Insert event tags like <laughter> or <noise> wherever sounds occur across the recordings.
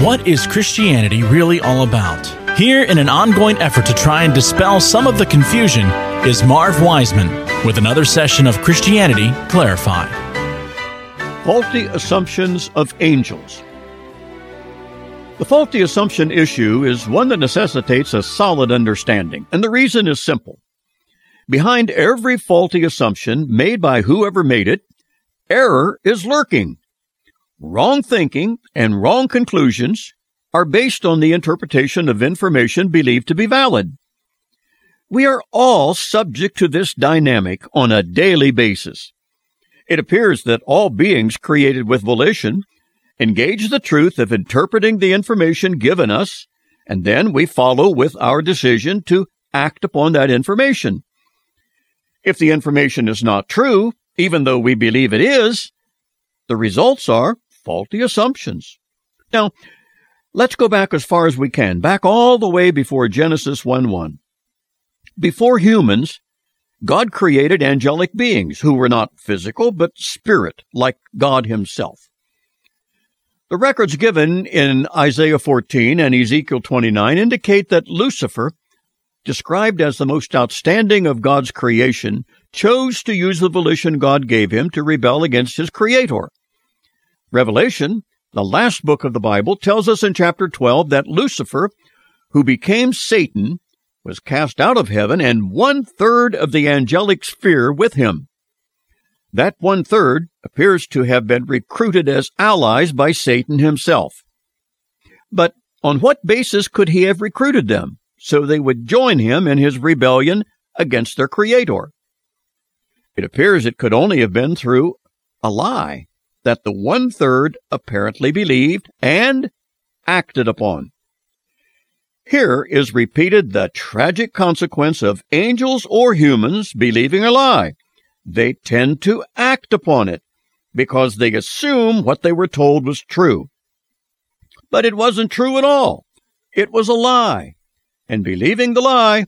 What is Christianity really all about? Here, in an ongoing effort to try and dispel some of the confusion, is Marv Wiseman with another session of Christianity Clarified. Faulty assumptions of angels. The faulty assumption issue is one that necessitates a solid understanding, and the reason is simple. Behind every faulty assumption made by whoever made it, error is lurking. Wrong thinking and wrong conclusions are based on the interpretation of information believed to be valid. We are all subject to this dynamic on a daily basis. It appears that all beings created with volition engage the truth of interpreting the information given us, and then we follow with our decision to act upon that information. If the information is not true, even though we believe it is, the results are faulty assumptions. Now, let's go back as far as we can, back all the way before Genesis 1 1. Before humans, God created angelic beings who were not physical, but spirit, like God Himself. The records given in Isaiah 14 and Ezekiel 29 indicate that Lucifer, described as the most outstanding of God's creation, chose to use the volition God gave him to rebel against his Creator. Revelation, the last book of the Bible, tells us in chapter 12 that Lucifer, who became Satan, was cast out of heaven and one third of the angelic sphere with him. That one third appears to have been recruited as allies by Satan himself. But on what basis could he have recruited them so they would join him in his rebellion against their Creator? It appears it could only have been through a lie that the one third apparently believed and acted upon. Here is repeated the tragic consequence of angels or humans believing a lie. They tend to act upon it because they assume what they were told was true. But it wasn't true at all. It was a lie. And believing the lie,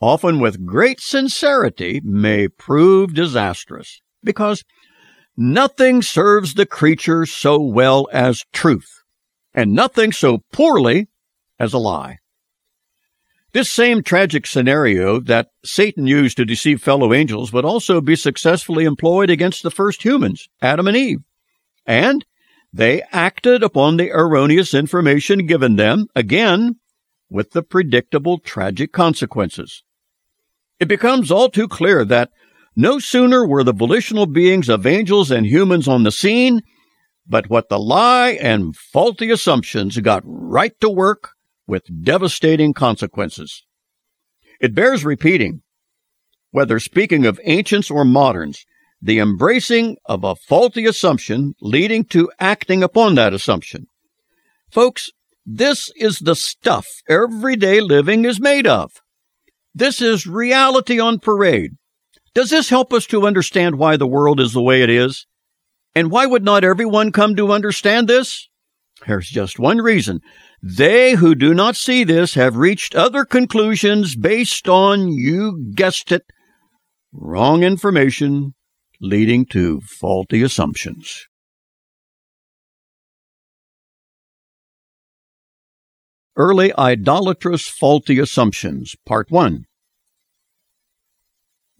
often with great sincerity, may prove disastrous because Nothing serves the creature so well as truth, and nothing so poorly as a lie. This same tragic scenario that Satan used to deceive fellow angels would also be successfully employed against the first humans, Adam and Eve. And they acted upon the erroneous information given them, again, with the predictable tragic consequences. It becomes all too clear that no sooner were the volitional beings of angels and humans on the scene, but what the lie and faulty assumptions got right to work with devastating consequences. It bears repeating, whether speaking of ancients or moderns, the embracing of a faulty assumption leading to acting upon that assumption. Folks, this is the stuff everyday living is made of. This is reality on parade. Does this help us to understand why the world is the way it is? And why would not everyone come to understand this? There's just one reason. They who do not see this have reached other conclusions based on, you guessed it, wrong information leading to faulty assumptions. Early idolatrous faulty assumptions, Part 1.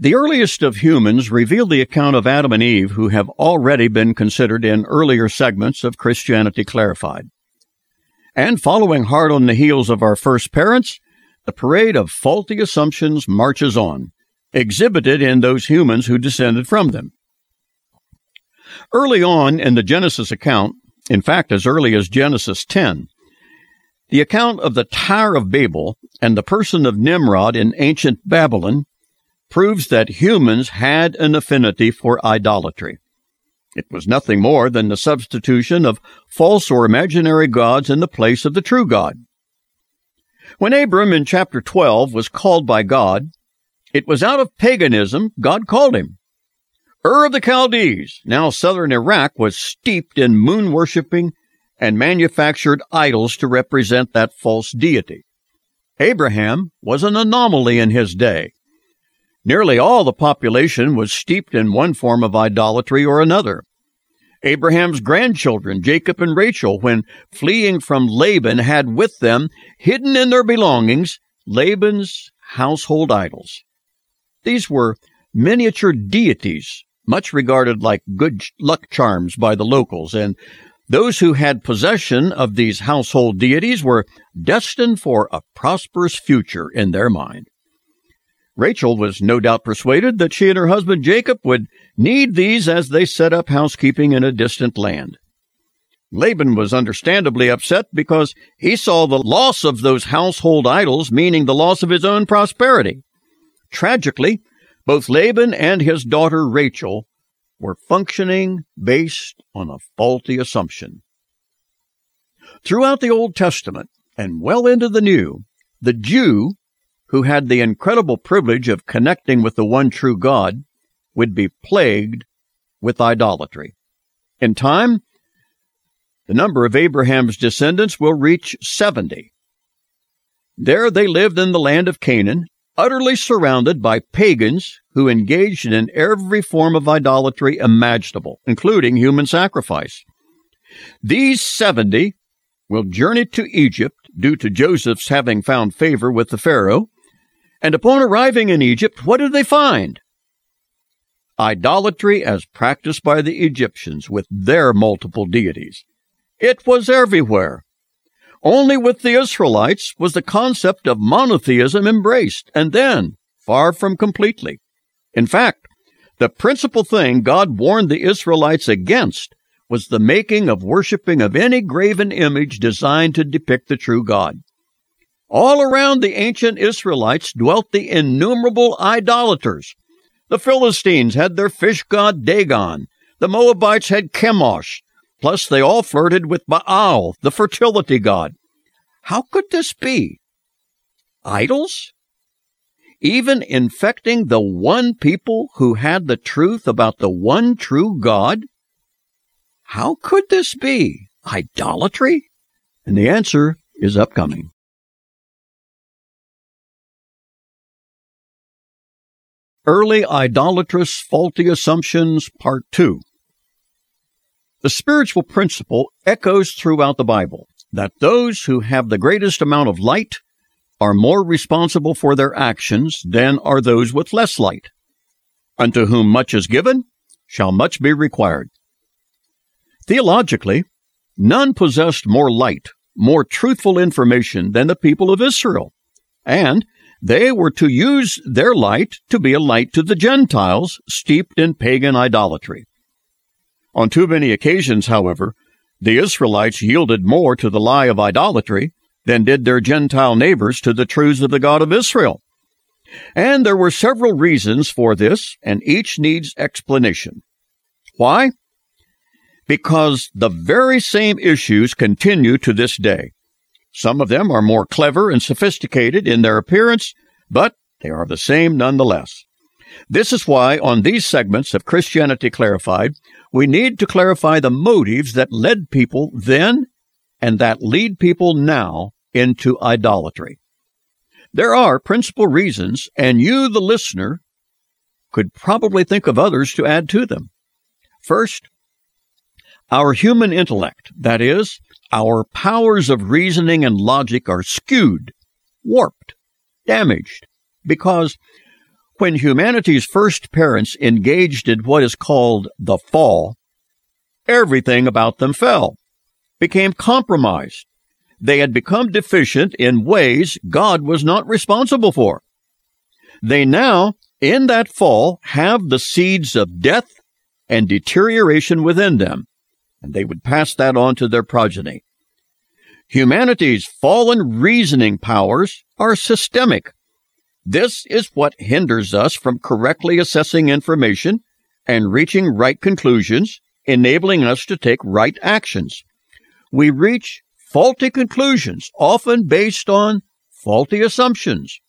The earliest of humans reveal the account of Adam and Eve who have already been considered in earlier segments of Christianity Clarified. And following hard on the heels of our first parents, the parade of faulty assumptions marches on, exhibited in those humans who descended from them. Early on in the Genesis account, in fact, as early as Genesis 10, the account of the Tower of Babel and the person of Nimrod in ancient Babylon proves that humans had an affinity for idolatry. It was nothing more than the substitution of false or imaginary gods in the place of the true God. When Abram in chapter 12 was called by God, it was out of paganism God called him. Ur of the Chaldees, now southern Iraq, was steeped in moon worshipping and manufactured idols to represent that false deity. Abraham was an anomaly in his day. Nearly all the population was steeped in one form of idolatry or another. Abraham's grandchildren, Jacob and Rachel, when fleeing from Laban, had with them, hidden in their belongings, Laban's household idols. These were miniature deities, much regarded like good luck charms by the locals, and those who had possession of these household deities were destined for a prosperous future in their mind. Rachel was no doubt persuaded that she and her husband Jacob would need these as they set up housekeeping in a distant land. Laban was understandably upset because he saw the loss of those household idols meaning the loss of his own prosperity. Tragically, both Laban and his daughter Rachel were functioning based on a faulty assumption. Throughout the Old Testament and well into the New, the Jew who had the incredible privilege of connecting with the one true God, would be plagued with idolatry. In time, the number of Abraham's descendants will reach 70. There they lived in the land of Canaan, utterly surrounded by pagans who engaged in every form of idolatry imaginable, including human sacrifice. These 70 will journey to Egypt due to Joseph's having found favor with the Pharaoh and upon arriving in Egypt, what did they find? Idolatry as practiced by the Egyptians with their multiple deities. It was everywhere. Only with the Israelites was the concept of monotheism embraced, and then far from completely. In fact, the principal thing God warned the Israelites against was the making of worshiping of any graven image designed to depict the true God. All around the ancient Israelites dwelt the innumerable idolaters. The Philistines had their fish god Dagon. The Moabites had Chemosh. Plus, they all flirted with Baal, the fertility god. How could this be? Idols? Even infecting the one people who had the truth about the one true God? How could this be? Idolatry? And the answer is upcoming. Early Idolatrous Faulty Assumptions, Part 2. The spiritual principle echoes throughout the Bible that those who have the greatest amount of light are more responsible for their actions than are those with less light. Unto whom much is given, shall much be required. Theologically, none possessed more light, more truthful information than the people of Israel. And they were to use their light to be a light to the Gentiles steeped in pagan idolatry. On too many occasions, however, the Israelites yielded more to the lie of idolatry than did their Gentile neighbors to the truths of the God of Israel. And there were several reasons for this, and each needs explanation. Why? Because the very same issues continue to this day. Some of them are more clever and sophisticated in their appearance, but they are the same nonetheless. This is why, on these segments of Christianity Clarified, we need to clarify the motives that led people then and that lead people now into idolatry. There are principal reasons, and you, the listener, could probably think of others to add to them. First, our human intellect, that is, our powers of reasoning and logic are skewed, warped, damaged, because when humanity's first parents engaged in what is called the fall, everything about them fell, became compromised. They had become deficient in ways God was not responsible for. They now, in that fall, have the seeds of death and deterioration within them and they would pass that on to their progeny. Humanity's fallen reasoning powers are systemic. This is what hinders us from correctly assessing information and reaching right conclusions, enabling us to take right actions. We reach faulty conclusions, often based on faulty assumptions.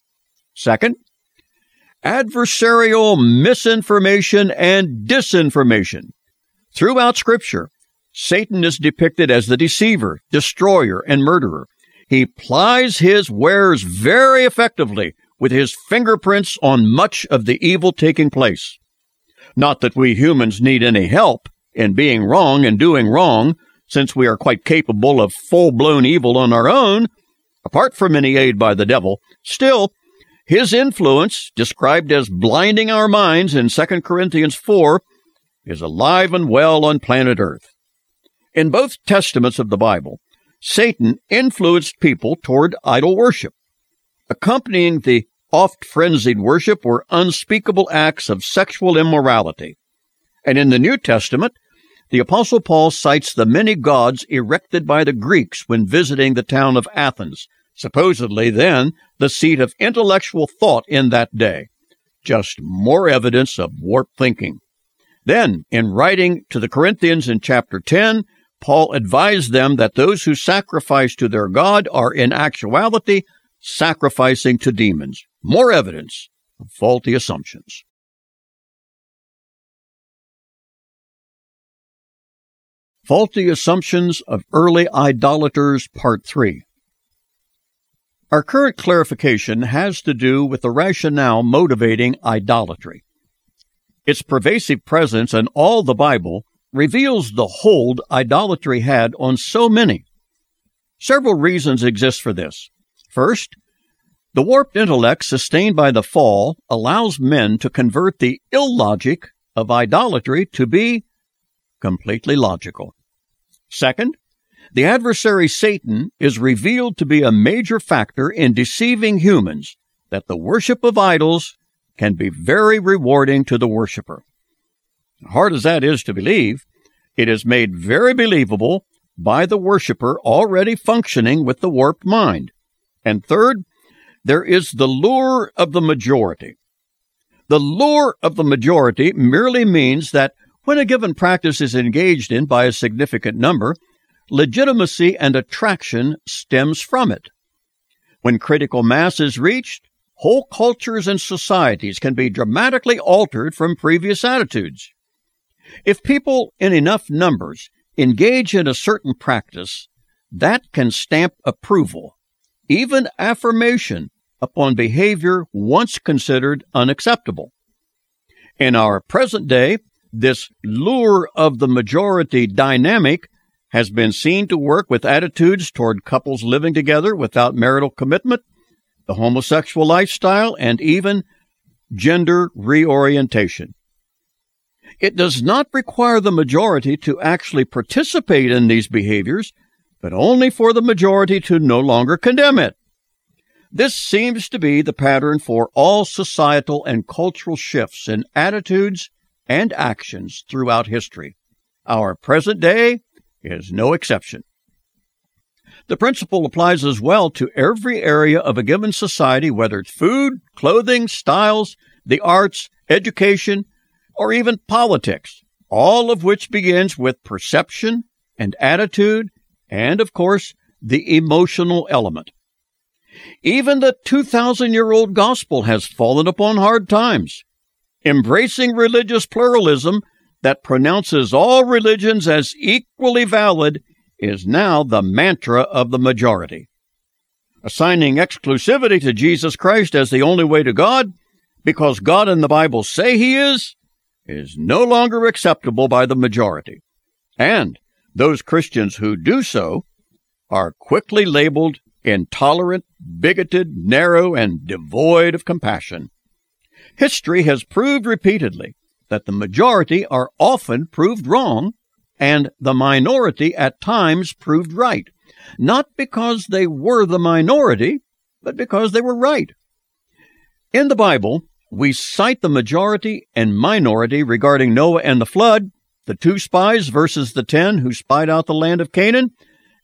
Second, adversarial misinformation and disinformation. Throughout Scripture, Satan is depicted as the deceiver, destroyer, and murderer. He plies his wares very effectively with his fingerprints on much of the evil taking place. Not that we humans need any help, in being wrong and doing wrong, since we are quite capable of full blown evil on our own, apart from any aid by the devil, still, his influence, described as blinding our minds in 2 Corinthians 4, is alive and well on planet Earth. In both testaments of the Bible, Satan influenced people toward idol worship. Accompanying the oft frenzied worship were unspeakable acts of sexual immorality. And in the New Testament, the Apostle Paul cites the many gods erected by the Greeks when visiting the town of Athens, supposedly then the seat of intellectual thought in that day. Just more evidence of warped thinking. Then, in writing to the Corinthians in chapter 10, Paul advised them that those who sacrifice to their God are in actuality sacrificing to demons. More evidence of faulty assumptions. Faulty Assumptions of Early Idolaters, Part 3. Our current clarification has to do with the rationale motivating idolatry. Its pervasive presence in all the Bible reveals the hold idolatry had on so many. Several reasons exist for this. First, the warped intellect sustained by the fall allows men to convert the illogic of idolatry to be completely logical. Second, the adversary Satan is revealed to be a major factor in deceiving humans that the worship of idols can be very rewarding to the worshiper. Hard as that is to believe, it is made very believable by the worshiper already functioning with the warped mind. And third, there is the lure of the majority. The lure of the majority merely means that when a given practice is engaged in by a significant number, legitimacy and attraction stems from it. When critical mass is reached, whole cultures and societies can be dramatically altered from previous attitudes. If people in enough numbers engage in a certain practice, that can stamp approval, even affirmation, upon behavior once considered unacceptable. In our present day, this lure of the majority dynamic has been seen to work with attitudes toward couples living together without marital commitment, the homosexual lifestyle, and even gender reorientation. It does not require the majority to actually participate in these behaviors, but only for the majority to no longer condemn it. This seems to be the pattern for all societal and cultural shifts in attitudes and actions throughout history. Our present day is no exception. The principle applies as well to every area of a given society, whether it's food, clothing, styles, the arts, education, or even politics, all of which begins with perception and attitude, and of course, the emotional element. Even the 2,000 year old gospel has fallen upon hard times. Embracing religious pluralism that pronounces all religions as equally valid is now the mantra of the majority. Assigning exclusivity to Jesus Christ as the only way to God, because God and the Bible say He is, is no longer acceptable by the majority. And those Christians who do so are quickly labeled intolerant, bigoted, narrow, and devoid of compassion. History has proved repeatedly that the majority are often proved wrong and the minority at times proved right, not because they were the minority, but because they were right. In the Bible, we cite the majority and minority regarding Noah and the flood, the two spies versus the ten who spied out the land of Canaan,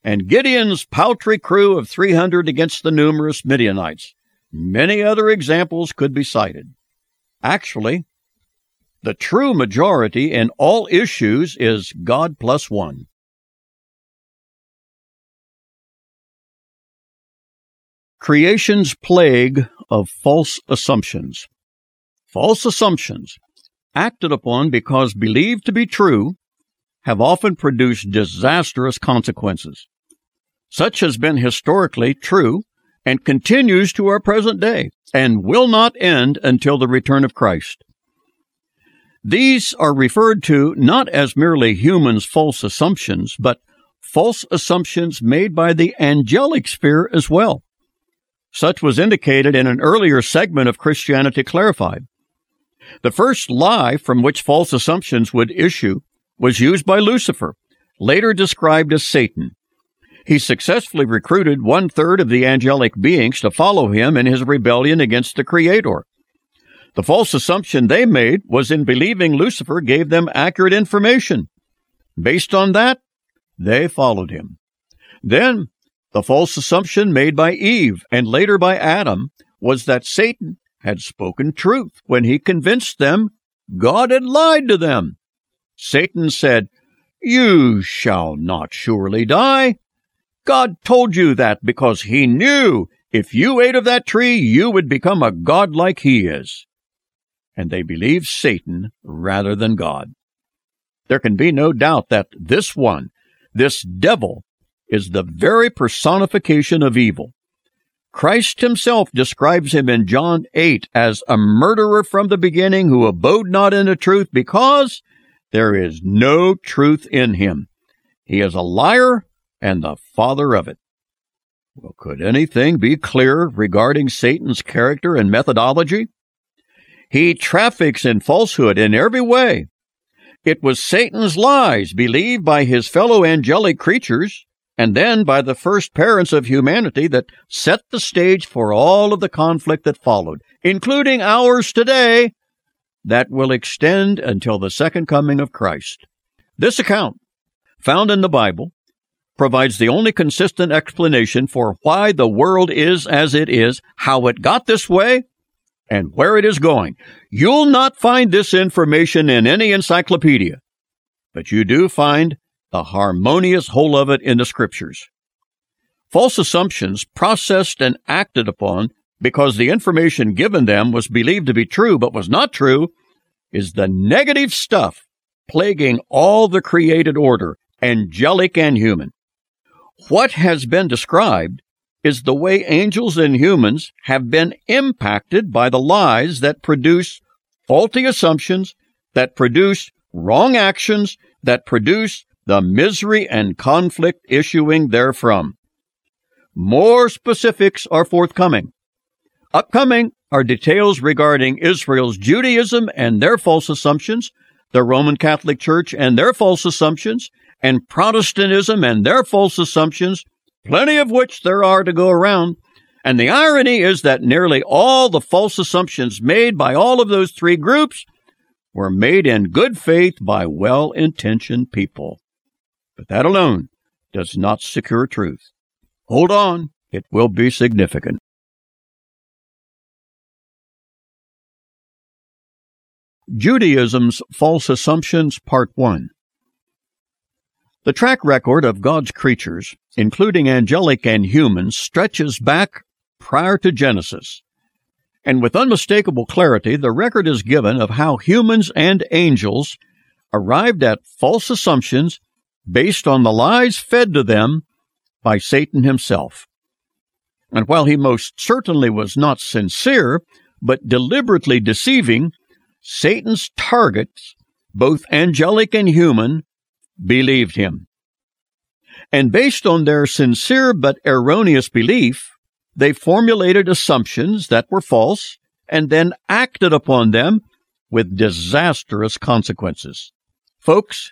and Gideon's paltry crew of 300 against the numerous Midianites. Many other examples could be cited. Actually, the true majority in all issues is God plus one. Creation's plague of false assumptions. False assumptions, acted upon because believed to be true, have often produced disastrous consequences. Such has been historically true and continues to our present day and will not end until the return of Christ. These are referred to not as merely humans' false assumptions, but false assumptions made by the angelic sphere as well. Such was indicated in an earlier segment of Christianity Clarified. The first lie from which false assumptions would issue was used by Lucifer, later described as Satan. He successfully recruited one third of the angelic beings to follow him in his rebellion against the Creator. The false assumption they made was in believing Lucifer gave them accurate information. Based on that, they followed him. Then, the false assumption made by Eve and later by Adam was that Satan had spoken truth when he convinced them God had lied to them. Satan said, You shall not surely die. God told you that because he knew if you ate of that tree, you would become a god like he is and they believed Satan rather than God. There can be no doubt that this one, this devil, is the very personification of evil. Christ himself describes him in John 8 as a murderer from the beginning who abode not in the truth because there is no truth in him. He is a liar and the father of it. Well, could anything be clearer regarding Satan's character and methodology? He traffics in falsehood in every way. It was Satan's lies believed by his fellow angelic creatures and then by the first parents of humanity that set the stage for all of the conflict that followed, including ours today, that will extend until the second coming of Christ. This account, found in the Bible, provides the only consistent explanation for why the world is as it is, how it got this way, and where it is going. You'll not find this information in any encyclopedia, but you do find the harmonious whole of it in the scriptures. False assumptions processed and acted upon because the information given them was believed to be true but was not true is the negative stuff plaguing all the created order, angelic and human. What has been described is the way angels and humans have been impacted by the lies that produce faulty assumptions, that produce wrong actions, that produce the misery and conflict issuing therefrom. More specifics are forthcoming. Upcoming are details regarding Israel's Judaism and their false assumptions, the Roman Catholic Church and their false assumptions, and Protestantism and their false assumptions, plenty of which there are to go around. And the irony is that nearly all the false assumptions made by all of those three groups were made in good faith by well intentioned people. But that alone does not secure truth. Hold on, it will be significant. Judaism's False Assumptions, Part 1 the track record of God's creatures, including angelic and human, stretches back prior to Genesis. And with unmistakable clarity, the record is given of how humans and angels arrived at false assumptions based on the lies fed to them by Satan himself. And while he most certainly was not sincere, but deliberately deceiving, Satan's targets, both angelic and human, believed him. And based on their sincere but erroneous belief, they formulated assumptions that were false and then acted upon them with disastrous consequences. Folks,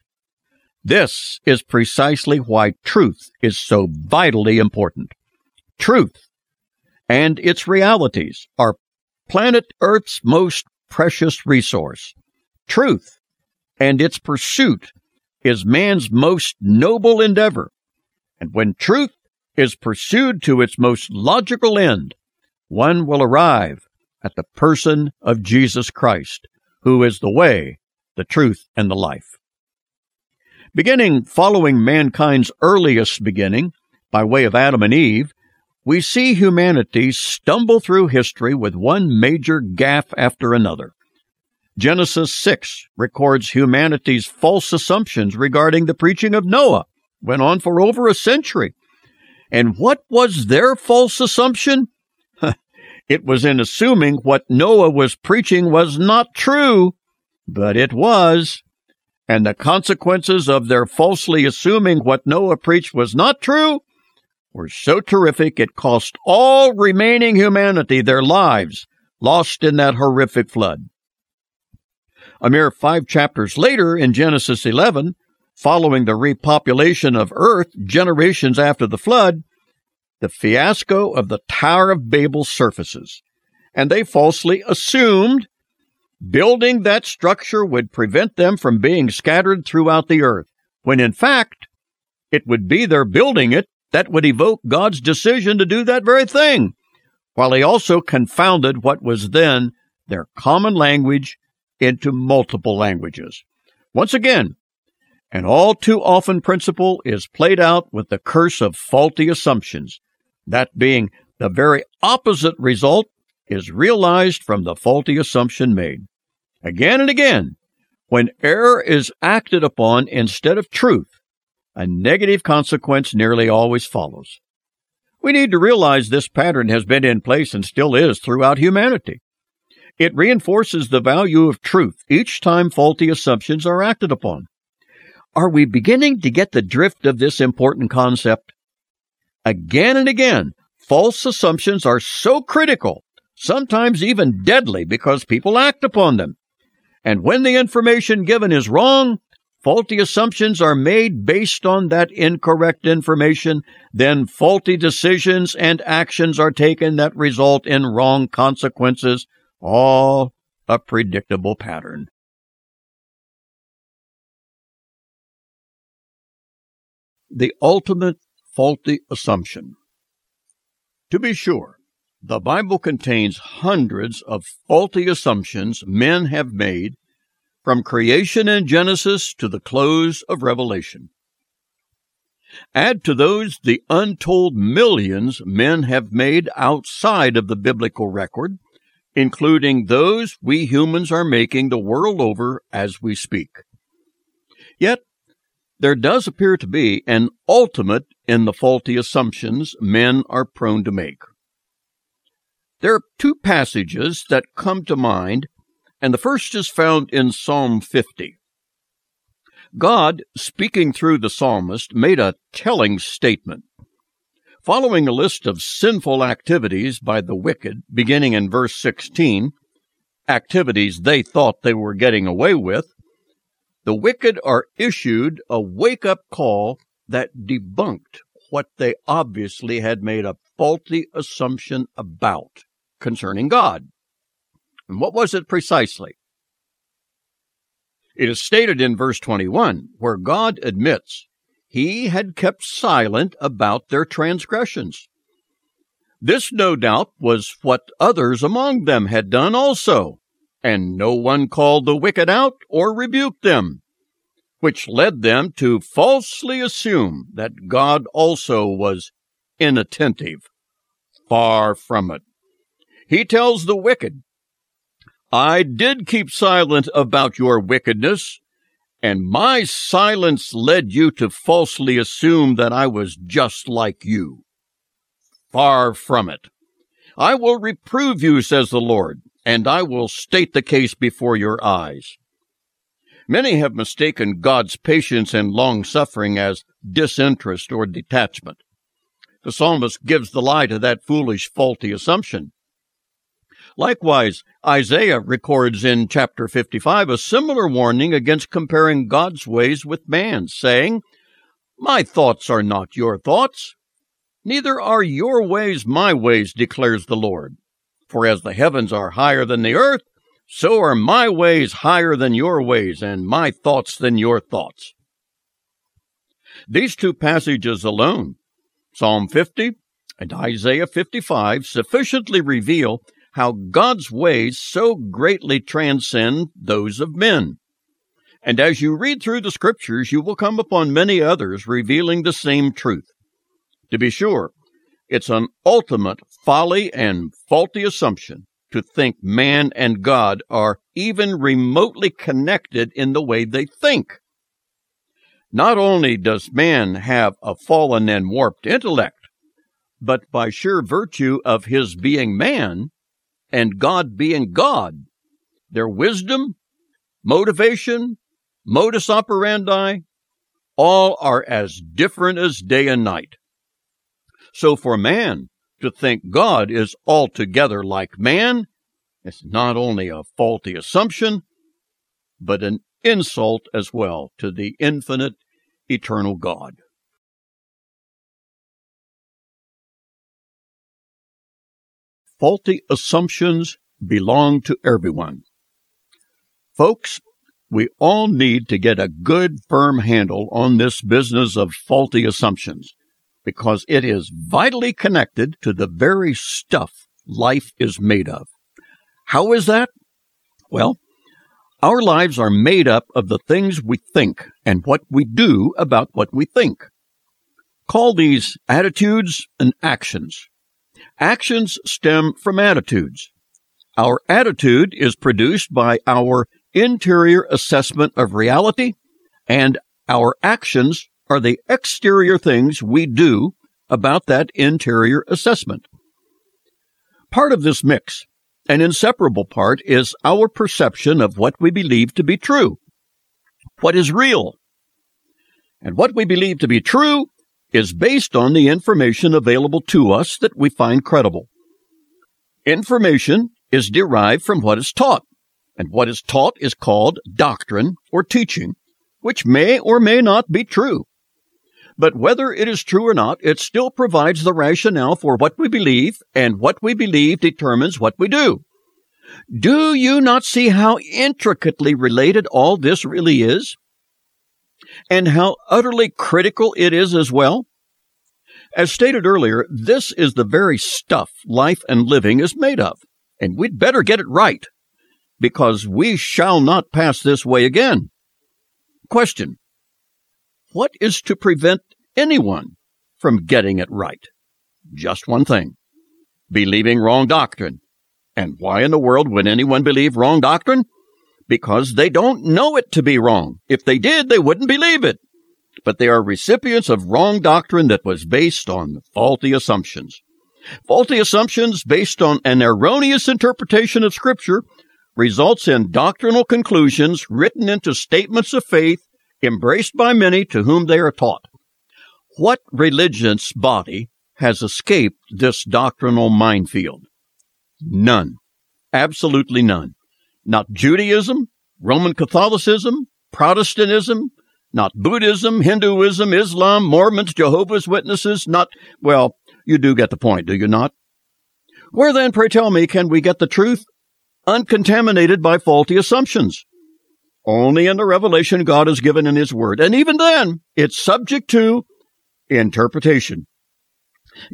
this is precisely why truth is so vitally important. Truth and its realities are planet Earth's most precious resource. Truth and its pursuit is man's most noble endeavor. And when truth is pursued to its most logical end, one will arrive at the person of Jesus Christ, who is the way, the truth, and the life. Beginning following mankind's earliest beginning, by way of Adam and Eve, we see humanity stumble through history with one major gaffe after another. Genesis 6 records humanity's false assumptions regarding the preaching of Noah, went on for over a century. And what was their false assumption? <laughs> it was in assuming what Noah was preaching was not true but it was. And the consequences of their falsely assuming what Noah preached was not true were so terrific it cost all remaining humanity their lives lost in that horrific flood. A mere five chapters later, in Genesis 11, following the repopulation of earth generations after the flood, the fiasco of the Tower of Babel surfaces, and they falsely assumed building that structure would prevent them from being scattered throughout the earth, when in fact, it would be their building it that would evoke God's decision to do that very thing, while he also confounded what was then their common language into multiple languages. Once again, an all too often principle is played out with the curse of faulty assumptions, that being the very opposite result is realized from the faulty assumption made. Again and again, when error is acted upon instead of truth, a negative consequence nearly always follows. We need to realize this pattern has been in place and still is throughout humanity. It reinforces the value of truth each time faulty assumptions are acted upon. Are we beginning to get the drift of this important concept? Again and again, false assumptions are so critical, sometimes even deadly, because people act upon them. And when the information given is wrong, faulty assumptions are made based on that incorrect information, then faulty decisions and actions are taken that result in wrong consequences, all a predictable pattern. The ultimate faulty assumption. To be sure, the Bible contains hundreds of faulty assumptions men have made from creation in Genesis to the close of Revelation. Add to those the untold millions men have made outside of the biblical record, including those we humans are making the world over as we speak. Yet, there does appear to be an ultimate in the faulty assumptions men are prone to make. There are two passages that come to mind and the first is found in Psalm 50. God, speaking through the psalmist, made a telling statement. Following a list of sinful activities by the wicked, beginning in verse 16, activities they thought they were getting away with, the wicked are issued a wake up call that debunked what they obviously had made a faulty assumption about concerning God. And what was it precisely? It is stated in verse 21, where God admits he had kept silent about their transgressions. This, no doubt, was what others among them had done also, and no one called the wicked out or rebuked them, which led them to falsely assume that God also was inattentive. Far from it. He tells the wicked I did keep silent about your wickedness, and my silence led you to falsely assume that I was just like you. Far from it. I will reprove you, says the Lord, and I will state the case before your eyes. Many have mistaken God's patience and long suffering as disinterest or detachment. The psalmist gives the lie to that foolish, faulty assumption. Likewise, Isaiah records in chapter 55 a similar warning against comparing God's ways with man's, saying, My thoughts are not your thoughts, neither are your ways my ways, declares the Lord. For as the heavens are higher than the earth, so are my ways higher than your ways, and my thoughts than your thoughts. These two passages alone, Psalm 50 and Isaiah 55, sufficiently reveal how God's ways so greatly transcend those of men. And as you read through the scriptures, you will come upon many others revealing the same truth. To be sure, it's an ultimate folly and faulty assumption to think man and God are even remotely connected in the way they think. Not only does man have a fallen and warped intellect, but by sheer virtue of his being man, and God being God. Their wisdom, motivation, modus operandi, all are as different as day and night. So for man to think God is altogether like man is not only a faulty assumption, but an insult as well to the infinite, eternal God. Faulty assumptions belong to everyone. Folks, we all need to get a good, firm handle on this business of faulty assumptions because it is vitally connected to the very stuff life is made of. How is that? Well, our lives are made up of the things we think and what we do about what we think. Call these attitudes and actions. Actions stem from attitudes. Our attitude is produced by our interior assessment of reality, and our actions are the exterior things we do about that interior assessment. Part of this mix an inseparable part is our perception of what we believe to be true, what is real. And what we believe to be true is based on the information available to us that we find credible. Information is derived from what is taught, and what is taught is called doctrine or teaching, which may or may not be true. But whether it is true or not, it still provides the rationale for what we believe, and what we believe determines what we do. Do you not see how intricately related all this really is? And how utterly critical it is as well? As stated earlier, this is the very stuff life and living is made of, and we'd better get it right, because we shall not pass this way again. Question what is to prevent anyone from getting it right? Just one thing believing wrong doctrine. And why in the world would anyone believe wrong doctrine? Because they don't know it to be wrong. If they did, they wouldn't believe it. But they are recipients of wrong doctrine that was based on faulty assumptions. Faulty assumptions based on an erroneous interpretation of Scripture results in doctrinal conclusions written into statements of faith embraced by many to whom they are taught. What religion's body has escaped this doctrinal minefield? None. Absolutely none. Not Judaism, Roman Catholicism, Protestantism, not Buddhism, Hinduism, Islam, Mormons, Jehovah's Witnesses, not, well, you do get the point, do you not? Where then, pray tell me, can we get the truth uncontaminated by faulty assumptions? only in the revelation God has given in His Word. And even then, it's subject to interpretation.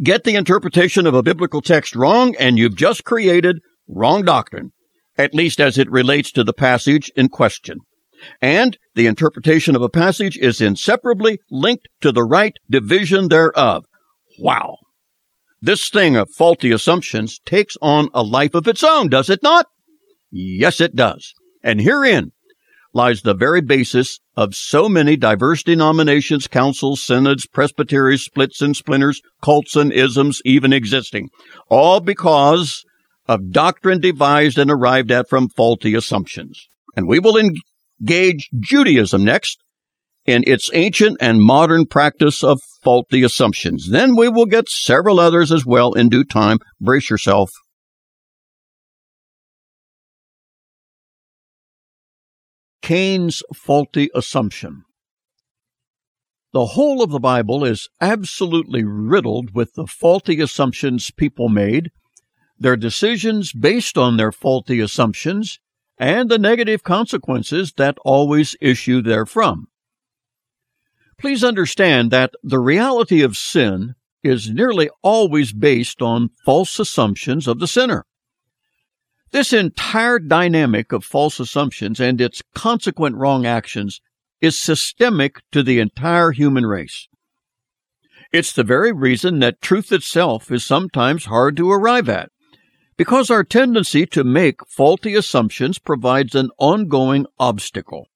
Get the interpretation of a biblical text wrong, and you've just created wrong doctrine, at least as it relates to the passage in question. And the interpretation of a passage is inseparably linked to the right division thereof. Wow. This thing of faulty assumptions takes on a life of its own, does it not? Yes, it does. And herein lies the very basis of so many diverse denominations, councils, synods, presbyteries, splits and splinters, cults and isms even existing, all because of doctrine devised and arrived at from faulty assumptions. And we will engage Judaism next in its ancient and modern practice of faulty assumptions. Then we will get several others as well in due time. Brace yourself. Cain's faulty assumption. The whole of the Bible is absolutely riddled with the faulty assumptions people made, their decisions based on their faulty assumptions, and the negative consequences that always issue therefrom. Please understand that the reality of sin is nearly always based on false assumptions of the sinner. This entire dynamic of false assumptions and its consequent wrong actions is systemic to the entire human race. It's the very reason that truth itself is sometimes hard to arrive at, because our tendency to make faulty assumptions provides an ongoing obstacle.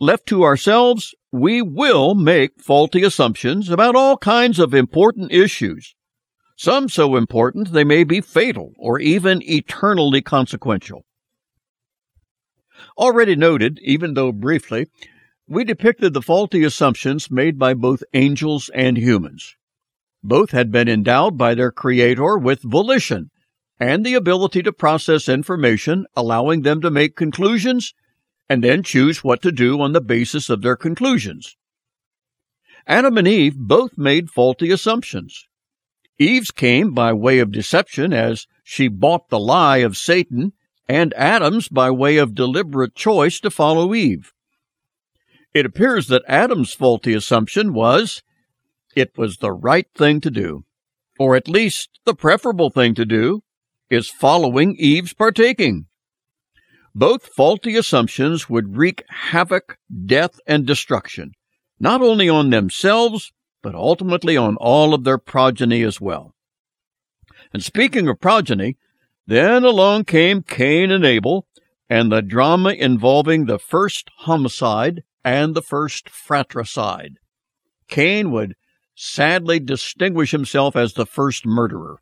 Left to ourselves, we will make faulty assumptions about all kinds of important issues, some so important they may be fatal or even eternally consequential. Already noted, even though briefly, we depicted the faulty assumptions made by both angels and humans. Both had been endowed by their Creator with volition and the ability to process information, allowing them to make conclusions and then choose what to do on the basis of their conclusions. Adam and Eve both made faulty assumptions. Eve's came by way of deception as she bought the lie of Satan, and Adam's by way of deliberate choice to follow Eve. It appears that Adam's faulty assumption was it was the right thing to do, or at least the preferable thing to do, is following Eve's partaking. Both faulty assumptions would wreak havoc, death, and destruction, not only on themselves, but ultimately on all of their progeny as well. And speaking of progeny, then along came Cain and Abel, and the drama involving the first homicide and the first fratricide. Cain would sadly distinguish himself as the first murderer.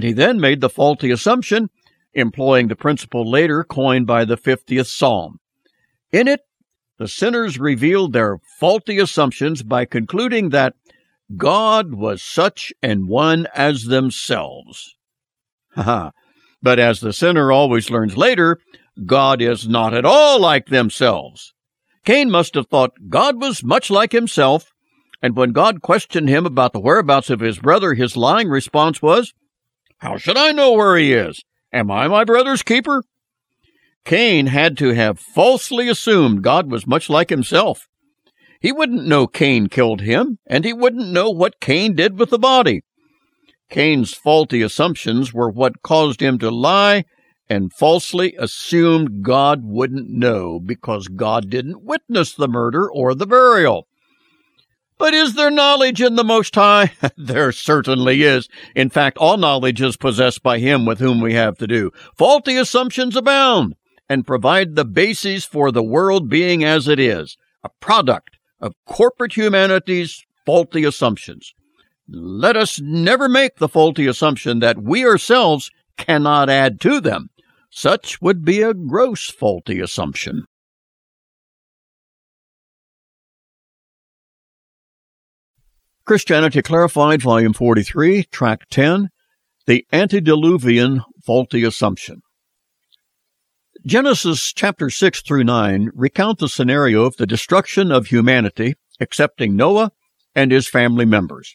And he then made the faulty assumption, employing the principle later coined by the 50th Psalm. In it, the sinners revealed their faulty assumptions by concluding that God was such an one as themselves. Ha! but as the sinner always learns later, God is not at all like themselves. Cain must have thought God was much like himself, and when God questioned him about the whereabouts of his brother, his lying response was, How should I know where he is? Am I my brother's keeper? Cain had to have falsely assumed God was much like himself. He wouldn't know Cain killed him, and he wouldn't know what Cain did with the body. Cain's faulty assumptions were what caused him to lie and falsely assumed God wouldn't know because God didn't witness the murder or the burial. But is there knowledge in the Most High? <laughs> there certainly is. In fact, all knowledge is possessed by Him with whom we have to do. Faulty assumptions abound and provide the basis for the world being as it is, a product of corporate humanity's faulty assumptions. Let us never make the faulty assumption that we ourselves cannot add to them. Such would be a gross faulty assumption. Christianity Clarified, Volume 43, Track 10, The Antediluvian Faulty Assumption. Genesis chapter 6 through 9 recount the scenario of the destruction of humanity, excepting Noah and his family members.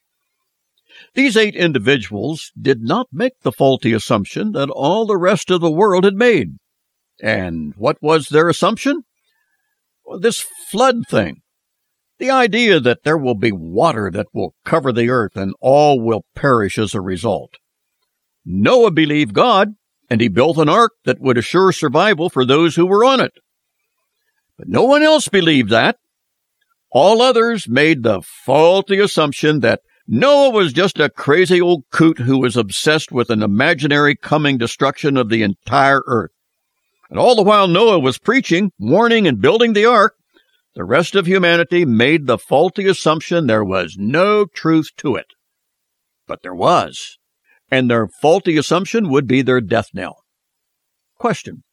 These eight individuals did not make the faulty assumption that all the rest of the world had made. And what was their assumption? This flood thing. The idea that there will be water that will cover the earth and all will perish as a result. Noah believed God, and he built an ark that would assure survival for those who were on it. But no one else believed that. All others made the faulty assumption that Noah was just a crazy old coot who was obsessed with an imaginary coming destruction of the entire earth. And all the while Noah was preaching, warning, and building the ark, the rest of humanity made the faulty assumption there was no truth to it. But there was. And their faulty assumption would be their death knell. Question.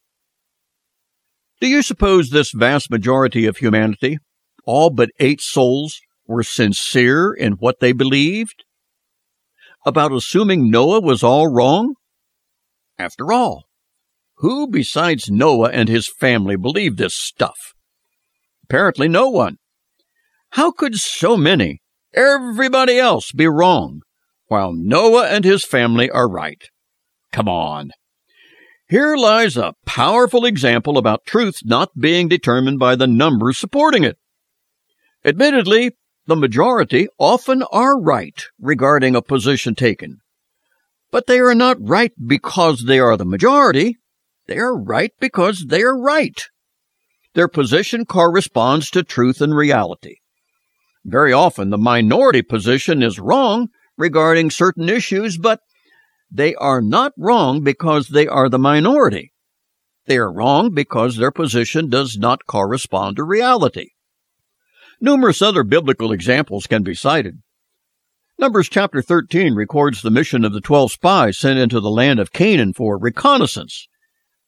Do you suppose this vast majority of humanity, all but eight souls, were sincere in what they believed? About assuming Noah was all wrong? After all, who besides Noah and his family believed this stuff? Apparently no one. How could so many, everybody else, be wrong, while Noah and his family are right? Come on. Here lies a powerful example about truth not being determined by the numbers supporting it. Admittedly, the majority often are right regarding a position taken. But they are not right because they are the majority. They are right because they are right. Their position corresponds to truth and reality. Very often the minority position is wrong regarding certain issues, but they are not wrong because they are the minority. They are wrong because their position does not correspond to reality. Numerous other biblical examples can be cited. Numbers chapter 13 records the mission of the 12 spies sent into the land of Canaan for reconnaissance.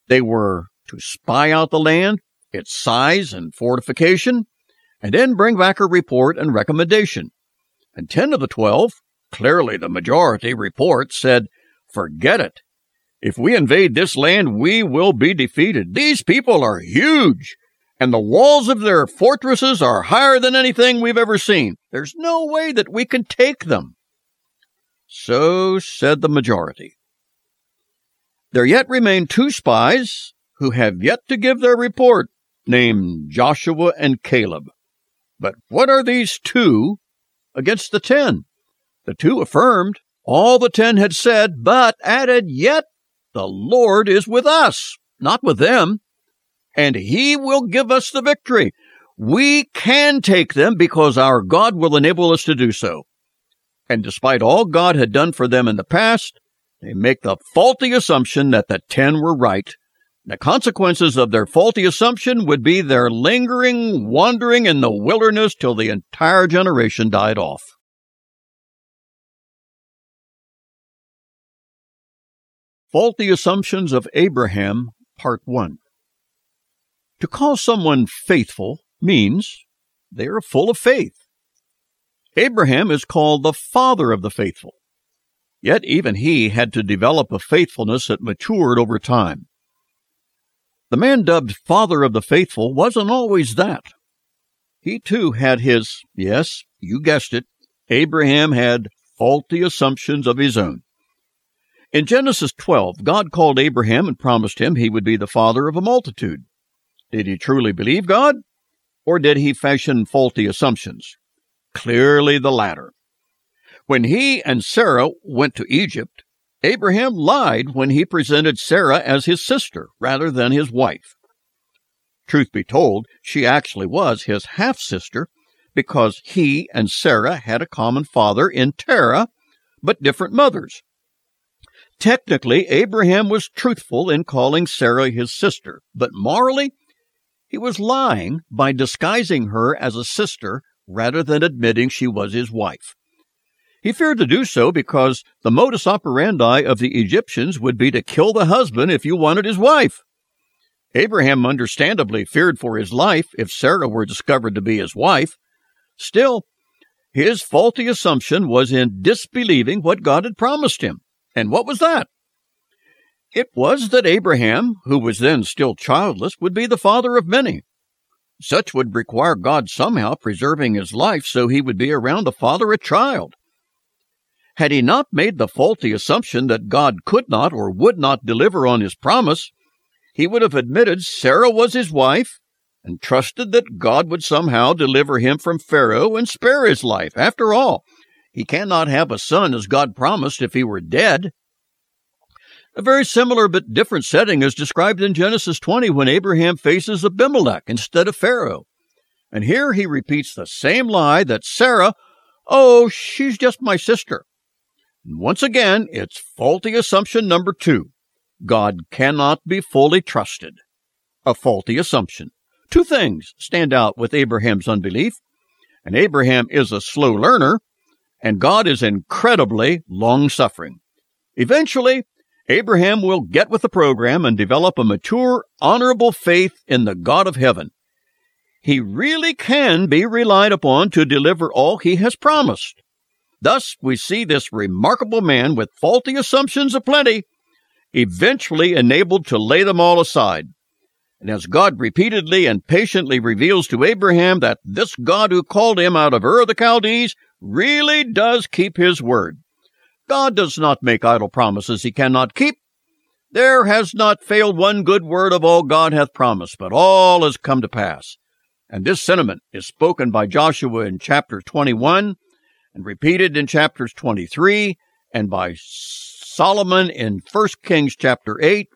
They were to spy out the land, its size and fortification, and then bring back a report and recommendation. And 10 of the 12, clearly the majority report, said, Forget it. If we invade this land, we will be defeated. These people are huge, and the walls of their fortresses are higher than anything we've ever seen. There's no way that we can take them. So said the majority. There yet remain two spies who have yet to give their report, named Joshua and Caleb. But what are these two against the ten? The two affirmed all the ten had said, but added, Yet the Lord is with us, not with them, and he will give us the victory. We can take them because our God will enable us to do so. And despite all God had done for them in the past, they make the faulty assumption that the ten were right. The consequences of their faulty assumption would be their lingering wandering in the wilderness till the entire generation died off. Faulty Assumptions of Abraham, Part 1. To call someone faithful means they are full of faith. Abraham is called the father of the faithful. Yet even he had to develop a faithfulness that matured over time. The man dubbed father of the faithful wasn't always that. He too had his, yes, you guessed it, Abraham had faulty assumptions of his own. In Genesis 12, God called Abraham and promised him he would be the father of a multitude. Did he truly believe God? Or did he fashion faulty assumptions? Clearly the latter. When he and Sarah went to Egypt, Abraham lied when he presented Sarah as his sister rather than his wife. Truth be told, she actually was his half sister because he and Sarah had a common father in Terah, but different mothers. Technically, Abraham was truthful in calling Sarah his sister, but morally, he was lying by disguising her as a sister rather than admitting she was his wife. He feared to do so because the modus operandi of the Egyptians would be to kill the husband if you wanted his wife. Abraham understandably feared for his life if Sarah were discovered to be his wife. Still, his faulty assumption was in disbelieving what God had promised him. And what was that? It was that Abraham, who was then still childless, would be the father of many. Such would require God somehow preserving his life so he would be around to father a child. Had he not made the faulty assumption that God could not or would not deliver on his promise, he would have admitted Sarah was his wife and trusted that God would somehow deliver him from Pharaoh and spare his life. After all, he cannot have a son as God promised if he were dead. A very similar but different setting is described in Genesis 20 when Abraham faces Abimelech instead of Pharaoh. And here he repeats the same lie that Sarah, oh, she's just my sister. Once again, it's faulty assumption number two. God cannot be fully trusted. A faulty assumption. Two things stand out with Abraham's unbelief. And Abraham is a slow learner, and God is incredibly long suffering. Eventually, Abraham will get with the program and develop a mature, honorable faith in the God of heaven. He really can be relied upon to deliver all he has promised. Thus, we see this remarkable man with faulty assumptions aplenty, eventually enabled to lay them all aside. And as God repeatedly and patiently reveals to Abraham that this God who called him out of Ur of the Chaldees really does keep his word. God does not make idle promises he cannot keep. There has not failed one good word of all God hath promised, but all has come to pass. And this sentiment is spoken by Joshua in chapter 21 and repeated in chapters 23 and by Solomon in 1 Kings chapter 8.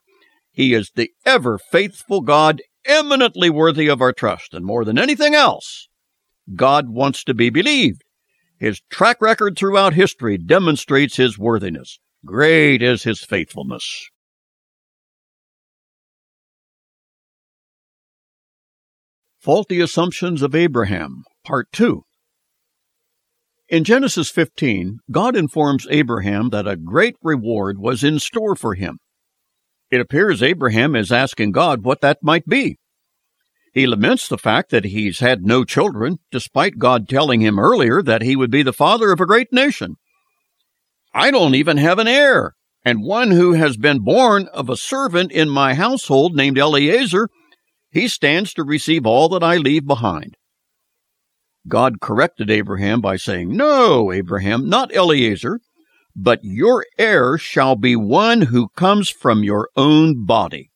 He is the ever faithful God, eminently worthy of our trust. And more than anything else, God wants to be believed. His track record throughout history demonstrates his worthiness. Great is his faithfulness. Faulty Assumptions of Abraham, Part 2. In Genesis 15, God informs Abraham that a great reward was in store for him. It appears Abraham is asking God what that might be. He laments the fact that he's had no children, despite God telling him earlier that he would be the father of a great nation. I don't even have an heir, and one who has been born of a servant in my household named Eliezer, he stands to receive all that I leave behind. God corrected Abraham by saying, No, Abraham, not Eliezer, but your heir shall be one who comes from your own body.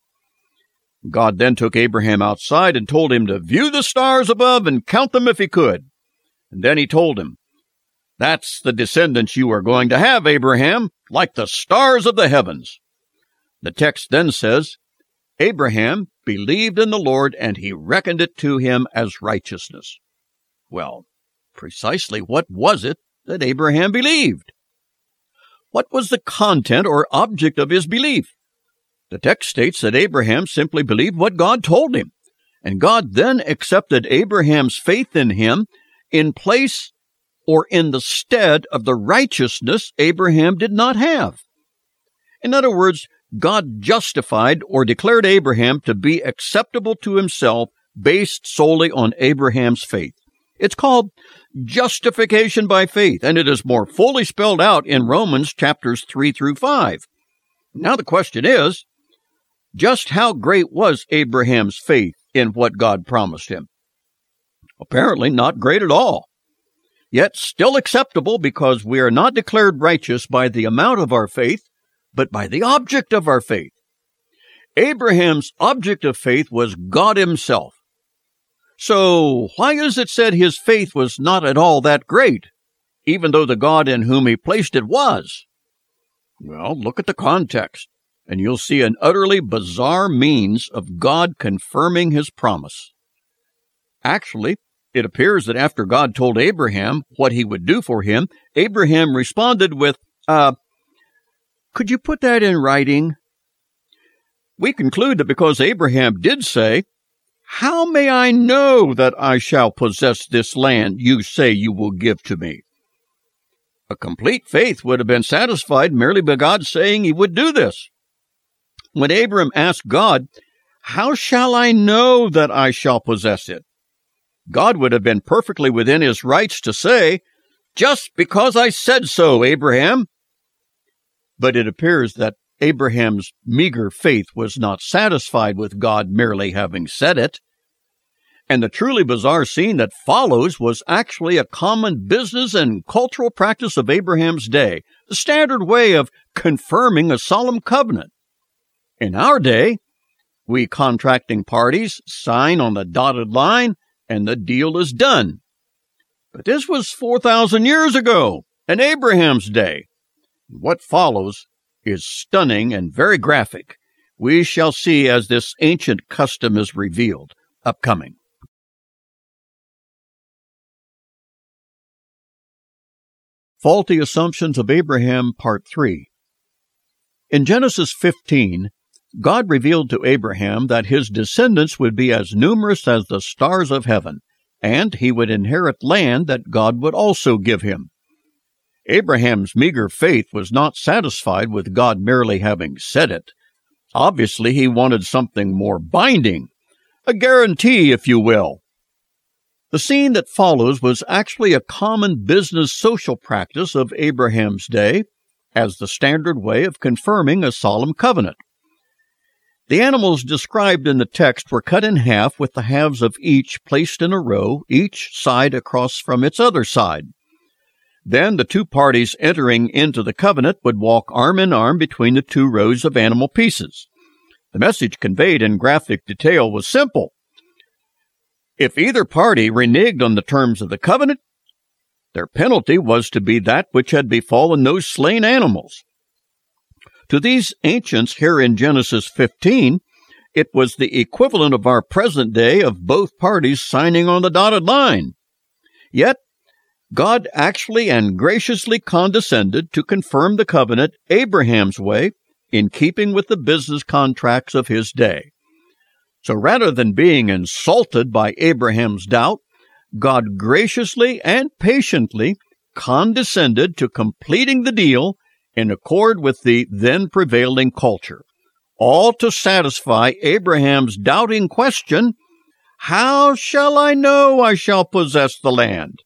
God then took Abraham outside and told him to view the stars above and count them if he could. And then he told him, That's the descendants you are going to have, Abraham, like the stars of the heavens. The text then says, Abraham believed in the Lord and he reckoned it to him as righteousness. Well, precisely what was it that Abraham believed? What was the content or object of his belief? The text states that Abraham simply believed what God told him, and God then accepted Abraham's faith in him in place or in the stead of the righteousness Abraham did not have. In other words, God justified or declared Abraham to be acceptable to himself based solely on Abraham's faith. It's called justification by faith, and it is more fully spelled out in Romans chapters 3 through 5. Now the question is, just how great was Abraham's faith in what God promised him? Apparently not great at all. Yet still acceptable because we are not declared righteous by the amount of our faith, but by the object of our faith. Abraham's object of faith was God Himself. So, why is it said his faith was not at all that great, even though the God in whom he placed it was? Well, look at the context, and you'll see an utterly bizarre means of God confirming his promise. Actually, it appears that after God told Abraham what he would do for him, Abraham responded with, uh, could you put that in writing? We conclude that because Abraham did say, how may I know that I shall possess this land you say you will give to me? A complete faith would have been satisfied merely by God saying he would do this. When Abram asked God, How shall I know that I shall possess it? God would have been perfectly within his rights to say, Just because I said so, Abraham. But it appears that Abraham's meager faith was not satisfied with God merely having said it. And the truly bizarre scene that follows was actually a common business and cultural practice of Abraham's day, the standard way of confirming a solemn covenant. In our day, we contracting parties sign on the dotted line and the deal is done. But this was 4,000 years ago, in Abraham's day. What follows is stunning and very graphic. We shall see as this ancient custom is revealed, upcoming. Faulty Assumptions of Abraham, Part 3. In Genesis 15, God revealed to Abraham that his descendants would be as numerous as the stars of heaven, and he would inherit land that God would also give him. Abraham's meager faith was not satisfied with God merely having said it. Obviously, he wanted something more binding, a guarantee, if you will. The scene that follows was actually a common business social practice of Abraham's day as the standard way of confirming a solemn covenant. The animals described in the text were cut in half with the halves of each placed in a row, each side across from its other side. Then the two parties entering into the covenant would walk arm in arm between the two rows of animal pieces. The message conveyed in graphic detail was simple. If either party reneged on the terms of the covenant, their penalty was to be that which had befallen those slain animals. To these ancients here in Genesis 15, it was the equivalent of our present day of both parties signing on the dotted line. Yet God actually and graciously condescended to confirm the covenant Abraham's way in keeping with the business contracts of his day. So rather than being insulted by Abraham's doubt, God graciously and patiently condescended to completing the deal in accord with the then prevailing culture, all to satisfy Abraham's doubting question How shall I know I shall possess the land?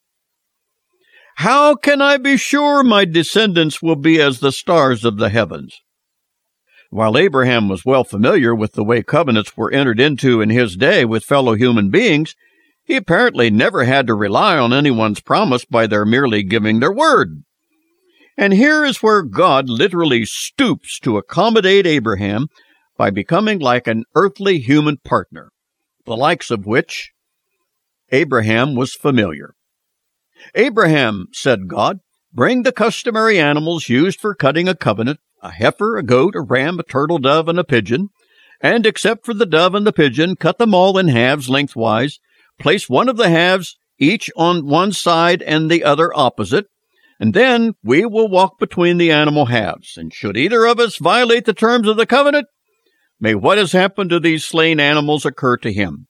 How can I be sure my descendants will be as the stars of the heavens? While Abraham was well familiar with the way covenants were entered into in his day with fellow human beings, he apparently never had to rely on anyone's promise by their merely giving their word. And here is where God literally stoops to accommodate Abraham by becoming like an earthly human partner, the likes of which Abraham was familiar. Abraham, said God, bring the customary animals used for cutting a covenant a heifer, a goat, a ram, a turtle dove, and a pigeon. And except for the dove and the pigeon, cut them all in halves lengthwise. Place one of the halves each on one side and the other opposite. And then we will walk between the animal halves. And should either of us violate the terms of the covenant, may what has happened to these slain animals occur to him.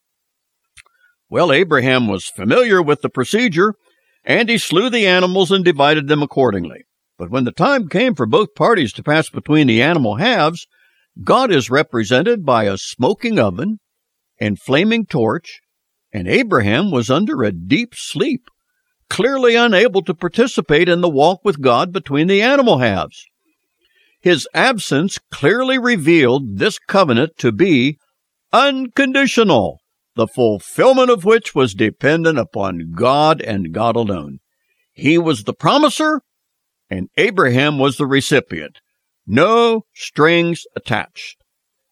Well, Abraham was familiar with the procedure, and he slew the animals and divided them accordingly. But when the time came for both parties to pass between the animal halves, God is represented by a smoking oven and flaming torch, and Abraham was under a deep sleep, clearly unable to participate in the walk with God between the animal halves. His absence clearly revealed this covenant to be unconditional, the fulfillment of which was dependent upon God and God alone. He was the promiser, and Abraham was the recipient. No strings attached.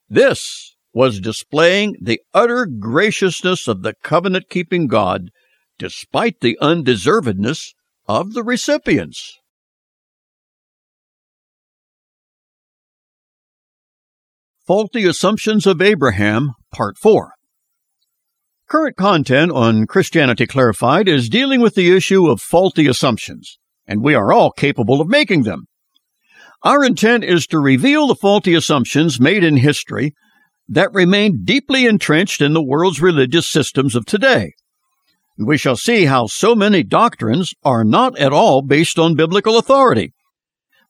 This was displaying the utter graciousness of the covenant keeping God despite the undeservedness of the recipients. Faulty Assumptions of Abraham, Part 4. Current content on Christianity Clarified is dealing with the issue of faulty assumptions and we are all capable of making them. Our intent is to reveal the faulty assumptions made in history that remain deeply entrenched in the world's religious systems of today. We shall see how so many doctrines are not at all based on biblical authority.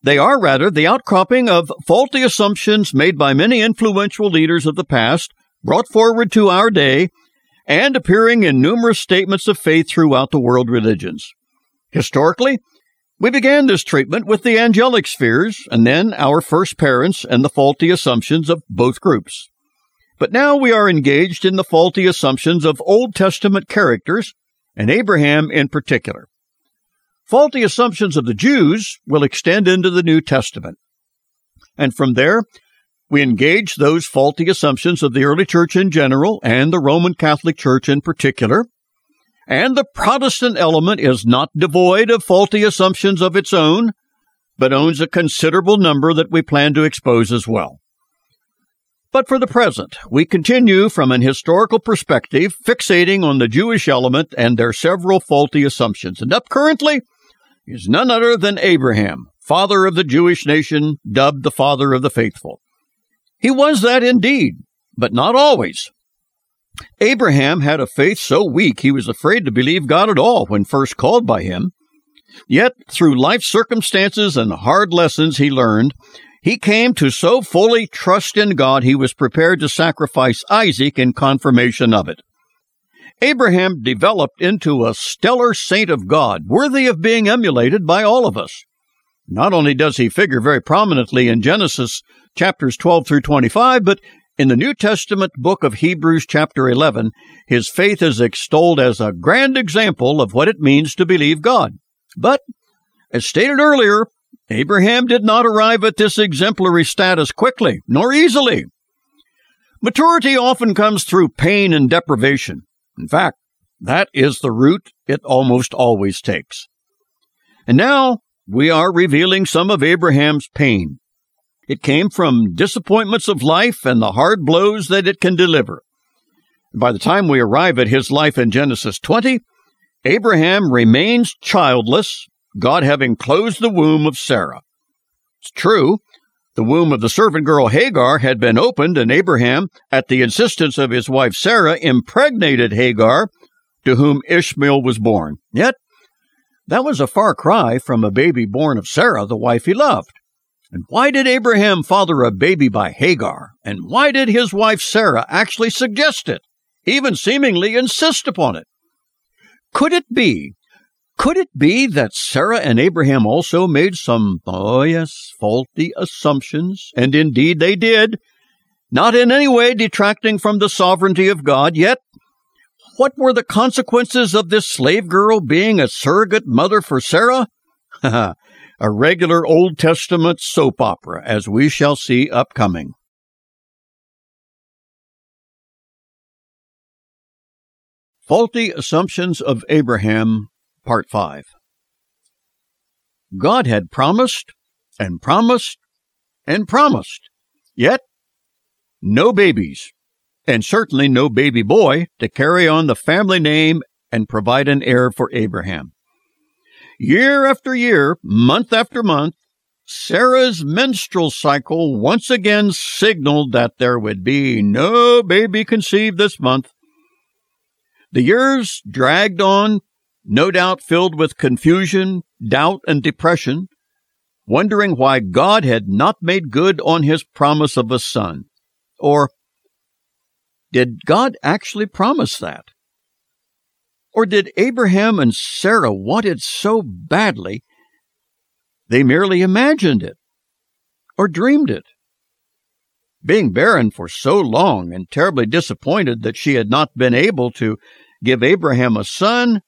They are rather the outcropping of faulty assumptions made by many influential leaders of the past, brought forward to our day, and appearing in numerous statements of faith throughout the world religions. Historically, we began this treatment with the angelic spheres and then our first parents and the faulty assumptions of both groups. But now we are engaged in the faulty assumptions of Old Testament characters, and Abraham in particular. Faulty assumptions of the Jews will extend into the New Testament. And from there, we engage those faulty assumptions of the early church in general and the Roman Catholic Church in particular, and the Protestant element is not devoid of faulty assumptions of its own, but owns a considerable number that we plan to expose as well. But for the present, we continue from an historical perspective, fixating on the Jewish element and their several faulty assumptions. And up currently is none other than Abraham, father of the Jewish nation, dubbed the father of the faithful. He was that indeed, but not always. Abraham had a faith so weak he was afraid to believe God at all when first called by him. Yet, through life circumstances and hard lessons he learned, he came to so fully trust in God he was prepared to sacrifice Isaac in confirmation of it. Abraham developed into a stellar saint of God, worthy of being emulated by all of us. Not only does he figure very prominently in Genesis chapters 12 through 25, but in the New Testament book of Hebrews, chapter 11, his faith is extolled as a grand example of what it means to believe God. But, as stated earlier, Abraham did not arrive at this exemplary status quickly, nor easily. Maturity often comes through pain and deprivation. In fact, that is the route it almost always takes. And now we are revealing some of Abraham's pain. It came from disappointments of life and the hard blows that it can deliver. By the time we arrive at his life in Genesis 20, Abraham remains childless, God having closed the womb of Sarah. It's true, the womb of the servant girl Hagar had been opened, and Abraham, at the insistence of his wife Sarah, impregnated Hagar, to whom Ishmael was born. Yet, that was a far cry from a baby born of Sarah, the wife he loved. And why did Abraham father a baby by Hagar? And why did his wife Sarah actually suggest it? even seemingly insist upon it. Could it be? Could it be that Sarah and Abraham also made some, oh yes, faulty assumptions? And indeed they did, not in any way detracting from the sovereignty of God, yet what were the consequences of this slave girl being a surrogate mother for Sarah? <laughs> a regular Old Testament soap opera, as we shall see upcoming. Faulty Assumptions of Abraham, Part 5. God had promised and promised and promised, yet no babies, and certainly no baby boy to carry on the family name and provide an heir for Abraham. Year after year, month after month, Sarah's menstrual cycle once again signaled that there would be no baby conceived this month. The years dragged on, no doubt filled with confusion, doubt, and depression, wondering why God had not made good on his promise of a son. Or did God actually promise that? Or did Abraham and Sarah want it so badly they merely imagined it or dreamed it? Being barren for so long and terribly disappointed that she had not been able to give Abraham a son,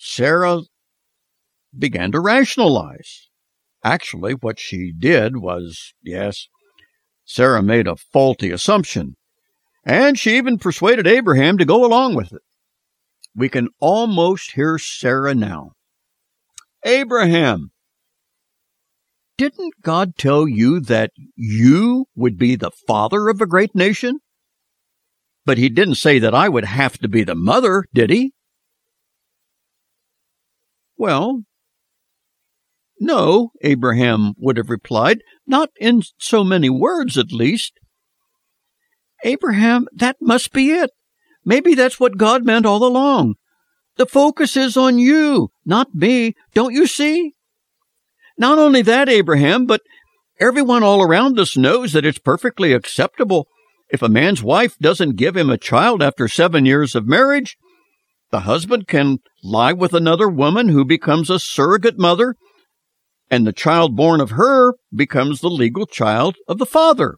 Sarah began to rationalize. Actually, what she did was, yes, Sarah made a faulty assumption, and she even persuaded Abraham to go along with it. We can almost hear Sarah now. Abraham, didn't God tell you that you would be the father of a great nation? But he didn't say that I would have to be the mother, did he? Well, no, Abraham would have replied, not in so many words at least. Abraham, that must be it. Maybe that's what God meant all along. The focus is on you, not me. Don't you see? Not only that, Abraham, but everyone all around us knows that it's perfectly acceptable if a man's wife doesn't give him a child after seven years of marriage. The husband can lie with another woman who becomes a surrogate mother, and the child born of her becomes the legal child of the father.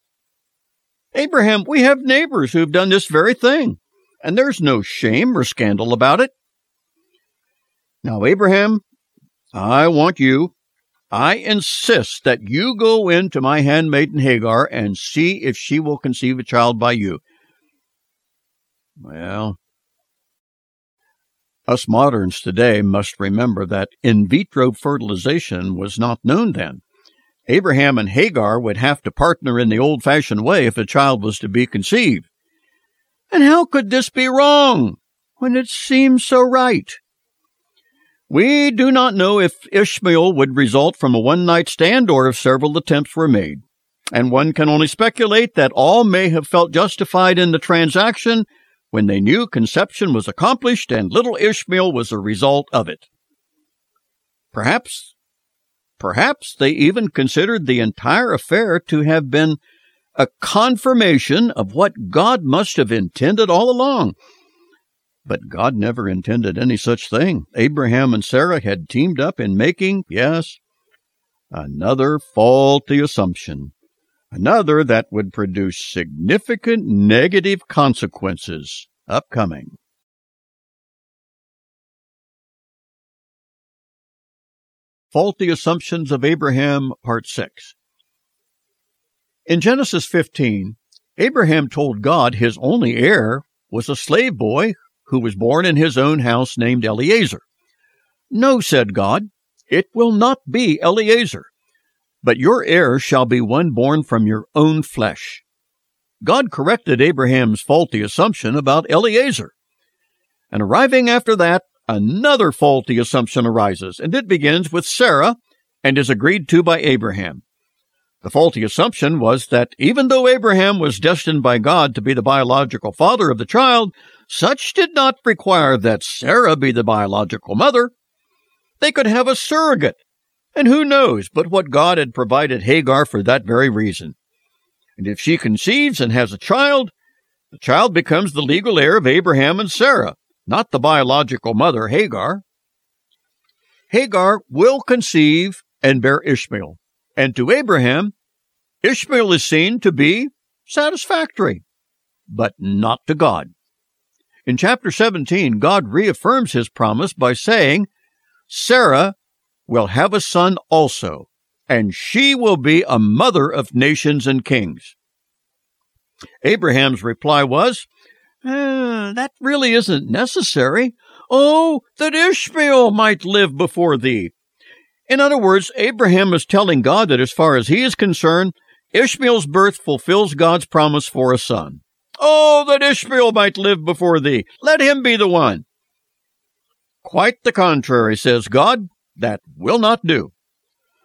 Abraham, we have neighbors who've done this very thing, and there's no shame or scandal about it. Now, Abraham, I want you, I insist that you go into my handmaiden Hagar and see if she will conceive a child by you. Well, us moderns today must remember that in vitro fertilization was not known then. Abraham and Hagar would have to partner in the old fashioned way if a child was to be conceived. And how could this be wrong when it seems so right? We do not know if Ishmael would result from a one night stand or if several attempts were made, and one can only speculate that all may have felt justified in the transaction when they knew conception was accomplished and little Ishmael was a result of it. Perhaps, perhaps they even considered the entire affair to have been a confirmation of what God must have intended all along. But God never intended any such thing. Abraham and Sarah had teamed up in making, yes, another faulty assumption another that would produce significant negative consequences upcoming. Faulty Assumptions of Abraham, Part 6. In Genesis 15, Abraham told God his only heir was a slave boy who was born in his own house named Eliezer. No, said God, it will not be Eliezer but your heir shall be one born from your own flesh. God corrected Abraham's faulty assumption about Eliezer. And arriving after that, another faulty assumption arises, and it begins with Sarah and is agreed to by Abraham. The faulty assumption was that even though Abraham was destined by God to be the biological father of the child, such did not require that Sarah be the biological mother. They could have a surrogate and who knows but what God had provided Hagar for that very reason? And if she conceives and has a child, The child becomes the legal heir of Abraham and Sarah, not the biological mother, Hagar. Hagar will conceive and bear Ishmael, and to Abraham, Ishmael is seen to be satisfactory, but not to God. In chapter 17, God reaffirms his promise by saying, Sarah will have a son also, and she will be a mother of nations and kings. Abraham's reply was, eh, That really isn't necessary. Oh, that Ishmael might live before thee. In other words, Abraham is telling God that as far as he is concerned, Ishmael's birth fulfills God's promise for a son. Oh, that Ishmael might live before thee. Let him be the one. Quite the contrary, says God. That will not do.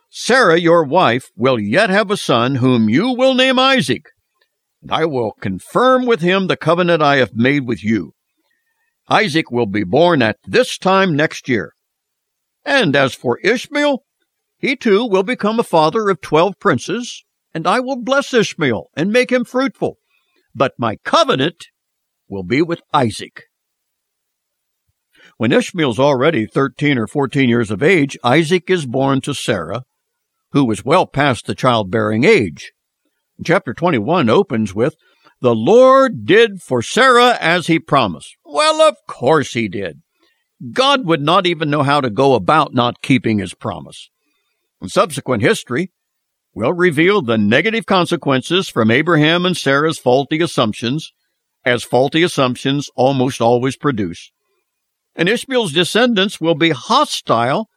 Sarah, your wife, will yet have a son whom you will name Isaac, and I will confirm with him the covenant I have made with you. Isaac will be born at this time next year. And as for Ishmael, he too will become a father of twelve princes, and I will bless Ishmael and make him fruitful. But my covenant will be with Isaac. When Ishmael's already 13 or 14 years of age, Isaac is born to Sarah, who was well past the childbearing age. Chapter 21 opens with, The Lord did for Sarah as he promised. Well, of course he did. God would not even know how to go about not keeping his promise. And subsequent history will reveal the negative consequences from Abraham and Sarah's faulty assumptions, as faulty assumptions almost always produce. And Ishmael's descendants will be hostile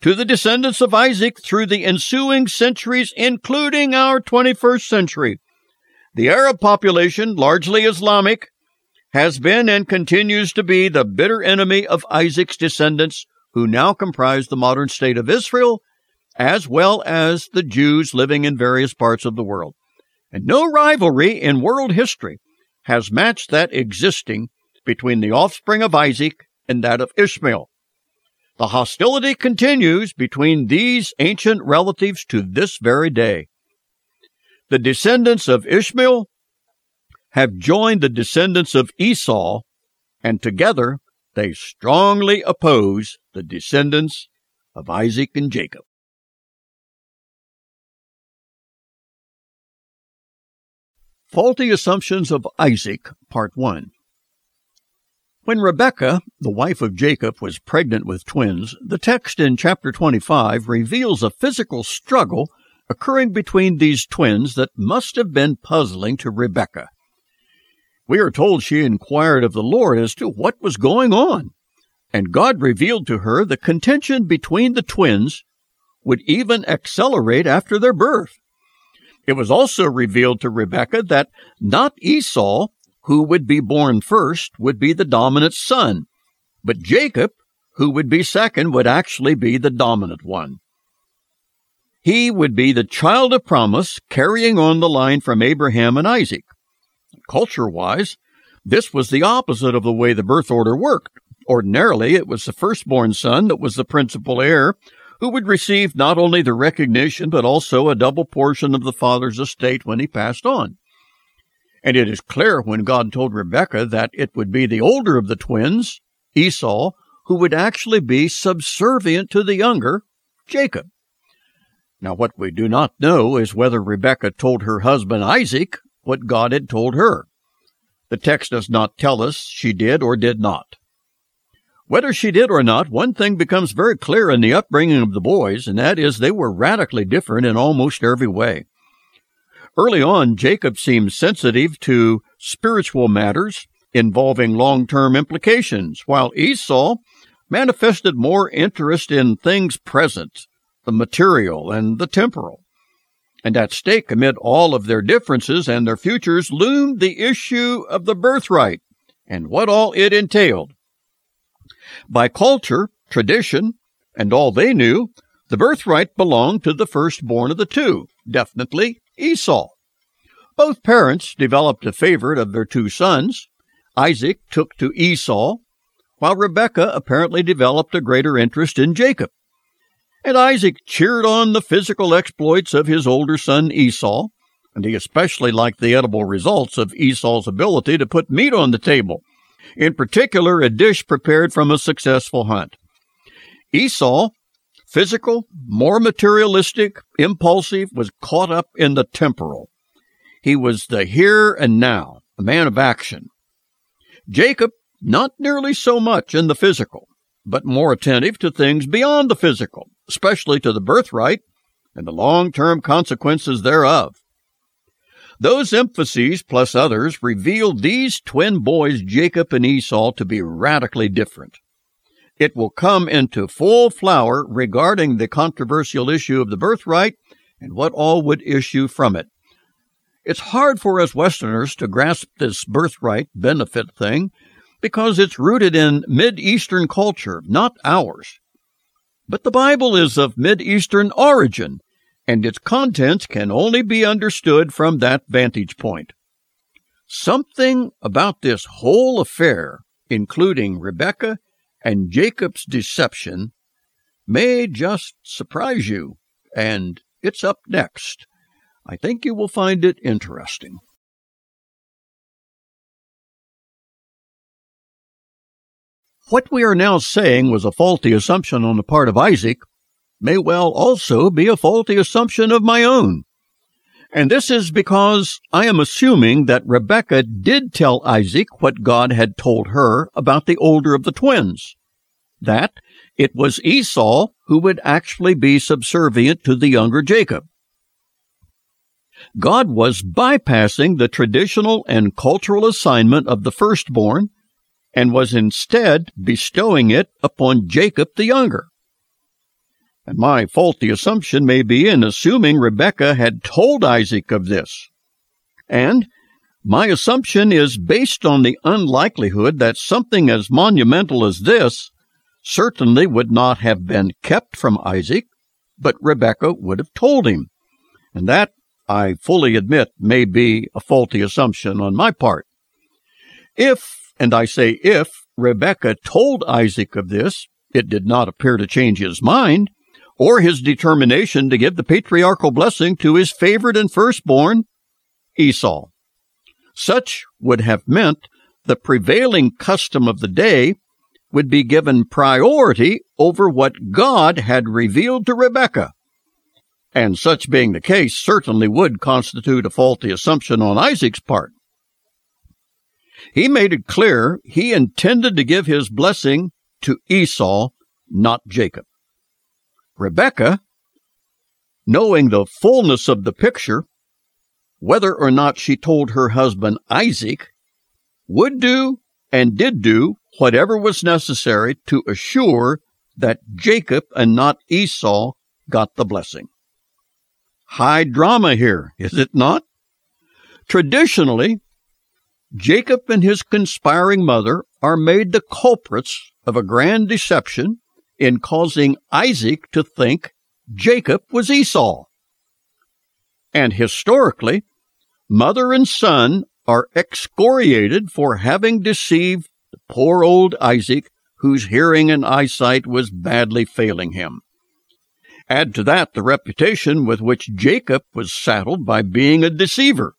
to the descendants of Isaac through the ensuing centuries, including our 21st century. The Arab population, largely Islamic, has been and continues to be the bitter enemy of Isaac's descendants, who now comprise the modern state of Israel, as well as the Jews living in various parts of the world. And no rivalry in world history has matched that existing between the offspring of Isaac and that of Ishmael. The hostility continues between these ancient relatives to this very day. The descendants of Ishmael have joined the descendants of Esau, and together they strongly oppose the descendants of Isaac and Jacob. Faulty Assumptions of Isaac, Part 1 when Rebekah, the wife of Jacob, was pregnant with twins, the text in chapter 25 reveals a physical struggle occurring between these twins that must have been puzzling to Rebekah. We are told she inquired of the Lord as to what was going on, and God revealed to her the contention between the twins would even accelerate after their birth. It was also revealed to Rebekah that not Esau who would be born first, would be the dominant son, but Jacob, who would be second, would actually be the dominant one. He would be the child of promise, carrying on the line from Abraham and Isaac. Culture wise, this was the opposite of the way the birth order worked. Ordinarily, it was the firstborn son that was the principal heir, who would receive not only the recognition, but also a double portion of the father's estate when he passed on. And it is clear when God told Rebekah that it would be the older of the twins, Esau, who would actually be subservient to the younger, Jacob. Now, what we do not know is whether Rebekah told her husband Isaac what God had told her. The text does not tell us she did or did not. Whether she did or not, one thing becomes very clear in the upbringing of the boys, and that is they were radically different in almost every way. Early on, Jacob seemed sensitive to spiritual matters involving long term implications, while Esau manifested more interest in things present, the material and the temporal. And at stake amid all of their differences and their futures loomed the issue of the birthright and what all it entailed. By culture, tradition, and all they knew, the birthright belonged to the firstborn of the two, definitely Esau. Both parents developed a favorite of their two sons. Isaac took to Esau, while Rebekah apparently developed a greater interest in Jacob. And Isaac cheered on the physical exploits of his older son Esau, and he especially liked the edible results of Esau's ability to put meat on the table, in particular, a dish prepared from a successful hunt. Esau, physical, more materialistic, impulsive, was caught up in the temporal. He was the here and now, a man of action. Jacob, not nearly so much in the physical, but more attentive to things beyond the physical, especially to the birthright and the long term consequences thereof. Those emphases, plus others, revealed these twin boys, Jacob and Esau, to be radically different. It will come into full flower regarding the controversial issue of the birthright and what all would issue from it. It's hard for us Westerners to grasp this birthright benefit thing because it's rooted in Mid Eastern culture, not ours. But the Bible is of Mid Eastern origin, and its contents can only be understood from that vantage point. Something about this whole affair, including Rebekah and Jacob's deception, may just surprise you, and it's up next. I think you will find it interesting. What we are now saying was a faulty assumption on the part of Isaac may well also be a faulty assumption of my own. And this is because I am assuming that Rebekah did tell Isaac what God had told her about the older of the twins. That it was Esau who would actually be subservient to the younger Jacob. God was bypassing the traditional and cultural assignment of the firstborn and was instead bestowing it upon Jacob the younger. And my faulty assumption may be in assuming Rebekah had told Isaac of this. And my assumption is based on the unlikelihood that something as monumental as this certainly would not have been kept from Isaac, but Rebekah would have told him. And that, I fully admit, may be a faulty assumption on my part. If, and I say if, Rebekah told Isaac of this, it did not appear to change his mind, or his determination to give the patriarchal blessing to his favorite and firstborn, Esau. Such would have meant the prevailing custom of the day would be given priority over what God had revealed to Rebekah. And such being the case certainly would constitute a faulty assumption on Isaac's part. He made it clear he intended to give his blessing to Esau, not Jacob. Rebekah, knowing the fullness of the picture, whether or not she told her husband Isaac, would do and did do whatever was necessary to assure that Jacob and not Esau got the blessing. High drama here, is it not? Traditionally, Jacob and his conspiring mother are made the culprits of a grand deception in causing Isaac to think Jacob was Esau. And historically, mother and son are excoriated for having deceived the poor old Isaac, whose hearing and eyesight was badly failing him. Add to that the reputation with which Jacob was saddled by being a deceiver.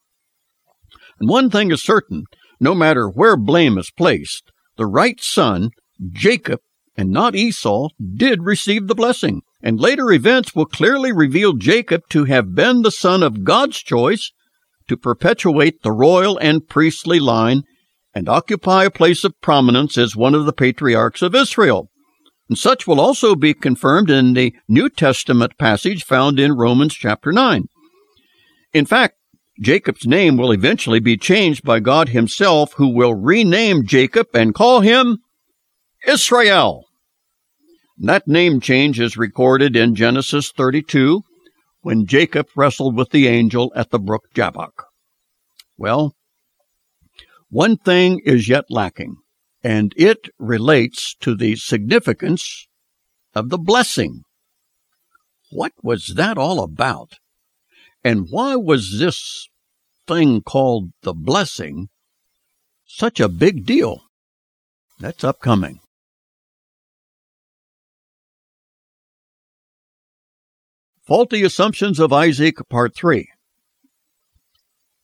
And one thing is certain no matter where blame is placed, the right son, Jacob, and not Esau, did receive the blessing, and later events will clearly reveal Jacob to have been the son of God's choice to perpetuate the royal and priestly line and occupy a place of prominence as one of the patriarchs of Israel. And such will also be confirmed in the New Testament passage found in Romans chapter 9. In fact, Jacob's name will eventually be changed by God Himself, who will rename Jacob and call him Israel. That name change is recorded in Genesis 32 when Jacob wrestled with the angel at the brook Jabbok. Well, one thing is yet lacking, and it relates to the significance of the blessing. What was that all about? And why was this thing called the blessing such a big deal? That's upcoming. Faulty Assumptions of Isaac, Part 3.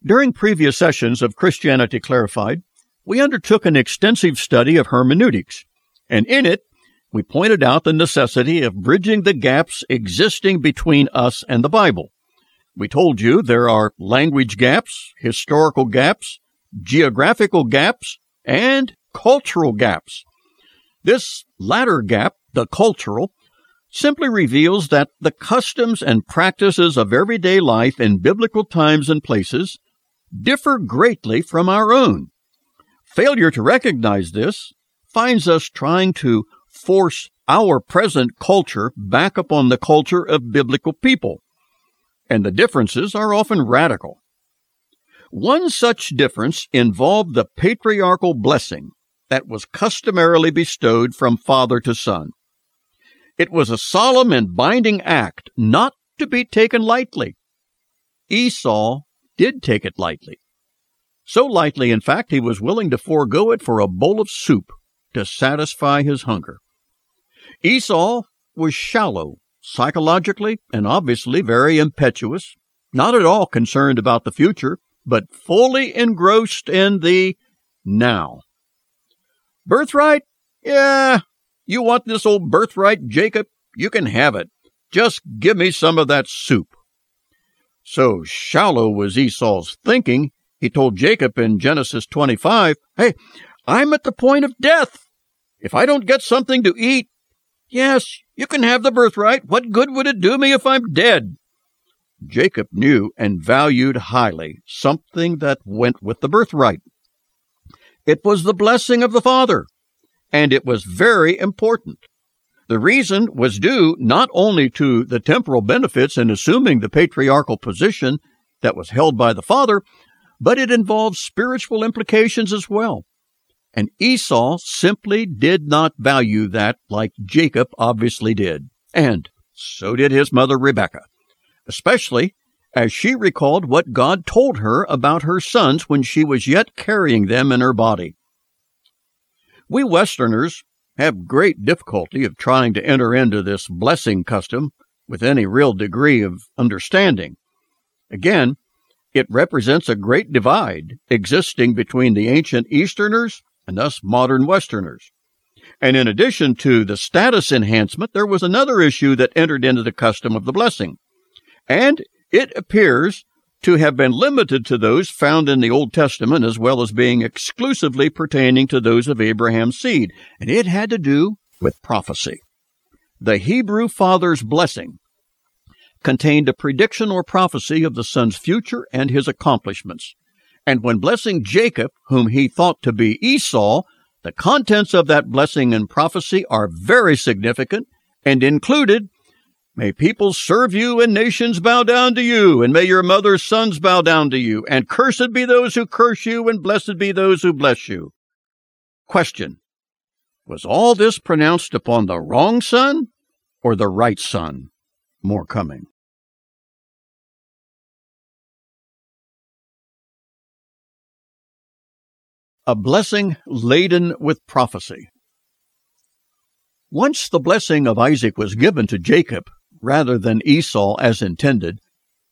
During previous sessions of Christianity Clarified, we undertook an extensive study of hermeneutics, and in it, we pointed out the necessity of bridging the gaps existing between us and the Bible. We told you there are language gaps, historical gaps, geographical gaps, and cultural gaps. This latter gap, the cultural, simply reveals that the customs and practices of everyday life in biblical times and places differ greatly from our own. Failure to recognize this finds us trying to force our present culture back upon the culture of biblical people, and the differences are often radical. One such difference involved the patriarchal blessing that was customarily bestowed from father to son. It was a solemn and binding act not to be taken lightly. Esau did take it lightly. So lightly, in fact, he was willing to forego it for a bowl of soup to satisfy his hunger. Esau was shallow, psychologically, and obviously very impetuous, not at all concerned about the future, but fully engrossed in the now. Birthright? Yeah, you want this old birthright, Jacob? You can have it. Just give me some of that soup. So shallow was Esau's thinking, he told Jacob in Genesis 25, Hey, I'm at the point of death. If I don't get something to eat, yes, you can have the birthright. What good would it do me if I'm dead? Jacob knew and valued highly something that went with the birthright. It was the blessing of the father and it was very important. The reason was due not only to the temporal benefits in assuming the patriarchal position that was held by the father, but it involved spiritual implications as well. And Esau simply did not value that like Jacob obviously did. And so did his mother Rebekah, especially as she recalled what God told her about her sons when she was yet carrying them in her body. We Westerners have great difficulty of trying to enter into this blessing custom with any real degree of understanding. Again, it represents a great divide existing between the ancient Easterners and us modern Westerners. And in addition to the status enhancement, there was another issue that entered into the custom of the blessing. And it appears to have been limited to those found in the Old Testament as well as being exclusively pertaining to those of Abraham's seed, and it had to do with prophecy. The Hebrew father's blessing contained a prediction or prophecy of the son's future and his accomplishments. And when blessing Jacob, whom he thought to be Esau, the contents of that blessing and prophecy are very significant and included May peoples serve you and nations bow down to you, and may your mother's sons bow down to you, and cursed be those who curse you, and blessed be those who bless you. Question. Was all this pronounced upon the wrong son or the right son? More coming. A blessing laden with prophecy. Once the blessing of Isaac was given to Jacob, rather than Esau as intended,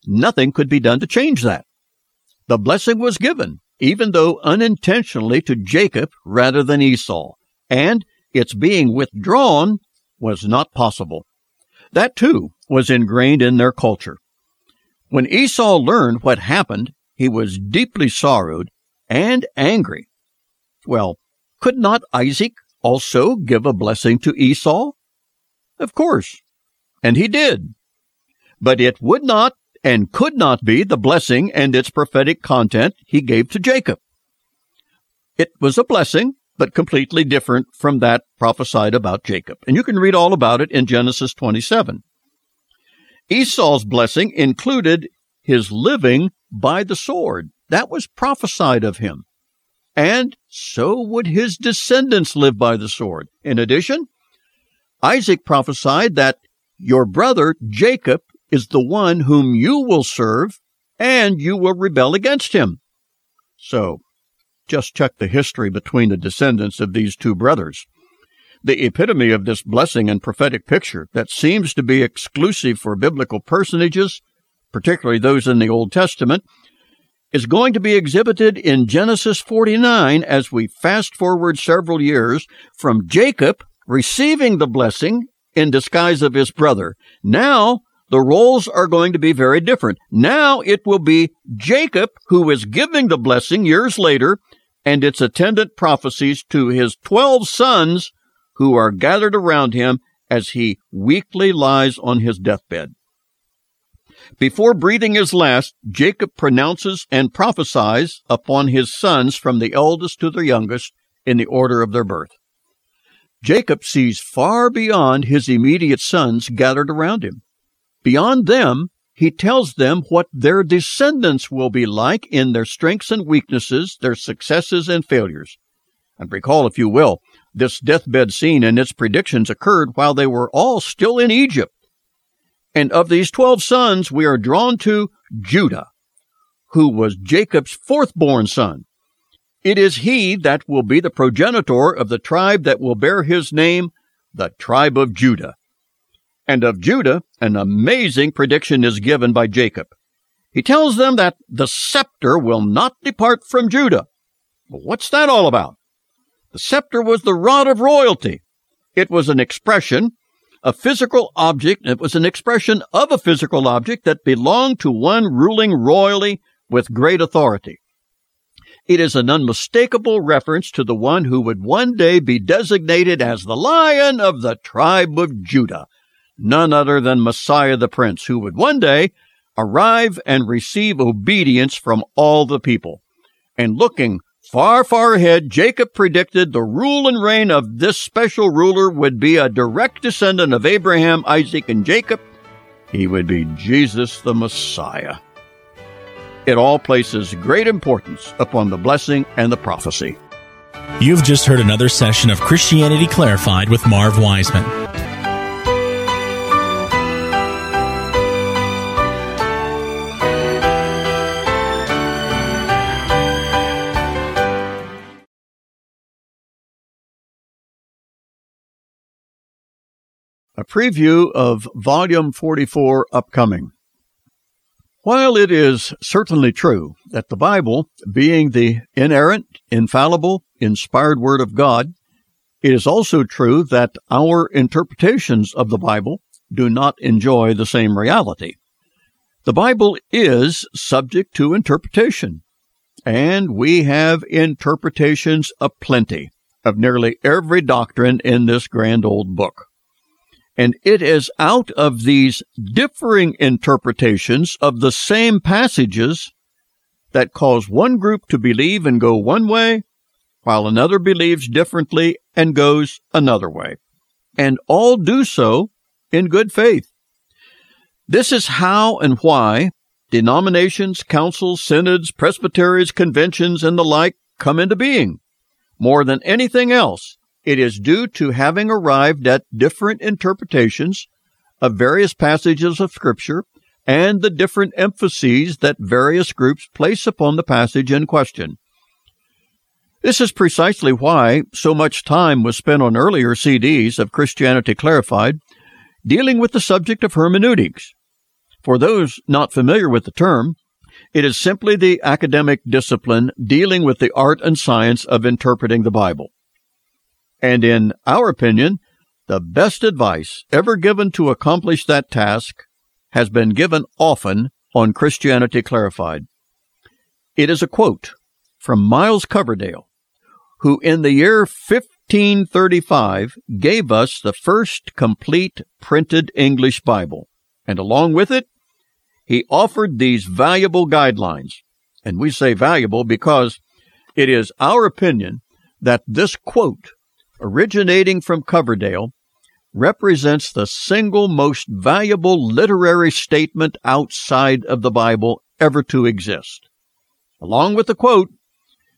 nothing could be done to change that. The blessing was given, even though unintentionally, to Jacob rather than Esau, and its being withdrawn was not possible. That too was ingrained in their culture. When Esau learned what happened, he was deeply sorrowed and angry. Well, could not Isaac also give a blessing to Esau? Of course, and he did. But it would not and could not be the blessing and its prophetic content he gave to Jacob. It was a blessing, but completely different from that prophesied about Jacob. And you can read all about it in Genesis 27. Esau's blessing included his living by the sword. That was prophesied of him. And so would his descendants live by the sword. In addition, Isaac prophesied that your brother Jacob is the one whom you will serve, and you will rebel against him. So, just check the history between the descendants of these two brothers. The epitome of this blessing and prophetic picture that seems to be exclusive for biblical personages, particularly those in the Old Testament, is going to be exhibited in Genesis 49 as we fast forward several years from Jacob receiving the blessing in disguise of his brother. Now, the roles are going to be very different. Now it will be Jacob who is giving the blessing years later and its attendant prophecies to his 12 sons who are gathered around him as he weakly lies on his deathbed. Before breathing his last, Jacob pronounces and prophesies upon his sons from the eldest to the youngest in the order of their birth. Jacob sees far beyond his immediate sons gathered around him. Beyond them, he tells them what their descendants will be like in their strengths and weaknesses, their successes and failures. And recall, if you will, this deathbed scene and its predictions occurred while they were all still in Egypt. And of these twelve sons, we are drawn to Judah, who was Jacob's fourth born son. It is he that will be the progenitor of the tribe that will bear his name, the tribe of Judah. And of Judah, an amazing prediction is given by Jacob. He tells them that the scepter will not depart from Judah. what's that all about? The scepter was the rod of royalty. It was an expression a physical object. It was an expression of a physical object that belonged to one ruling royally with great authority. It is an unmistakable reference to the one who would one day be designated as the Lion of the tribe of Judah, none other than Messiah the Prince, who would one day arrive and receive obedience from all the people. And looking Far, far ahead, Jacob predicted the rule and reign of this special ruler would be a direct descendant of Abraham, Isaac, and Jacob. He would be Jesus the Messiah. It all places great importance upon the blessing and the prophecy. You've just heard another session of Christianity Clarified with Marv Wiseman. A preview of Volume 44 upcoming. While it is certainly true that the Bible, being the inerrant, infallible, inspired Word of God, it is also true that our interpretations of the Bible do not enjoy the same reality. The Bible is subject to interpretation, and we have interpretations aplenty of nearly every doctrine in this grand old book. And it is out of these differing interpretations of the same passages that cause one group to believe and go one way, while another believes differently and goes another way. And all do so in good faith. This is how and why denominations, councils, synods, presbyteries, conventions, and the like come into being. More than anything else, it is due to having arrived at different interpretations of various passages of Scripture and the different emphases that various groups place upon the passage in question. This is precisely why so much time was spent on earlier CDs of Christianity Clarified dealing with the subject of hermeneutics. For those not familiar with the term, it is simply the academic discipline dealing with the art and science of interpreting the Bible. And in our opinion, the best advice ever given to accomplish that task has been given often on Christianity Clarified. It is a quote from Miles Coverdale, who in the year 1535 gave us the first complete printed English Bible, and along with it, he offered these valuable guidelines. And we say valuable because it is our opinion that this quote originating from Coverdale, represents the single most valuable literary statement outside of the Bible ever to exist. Along with the quote,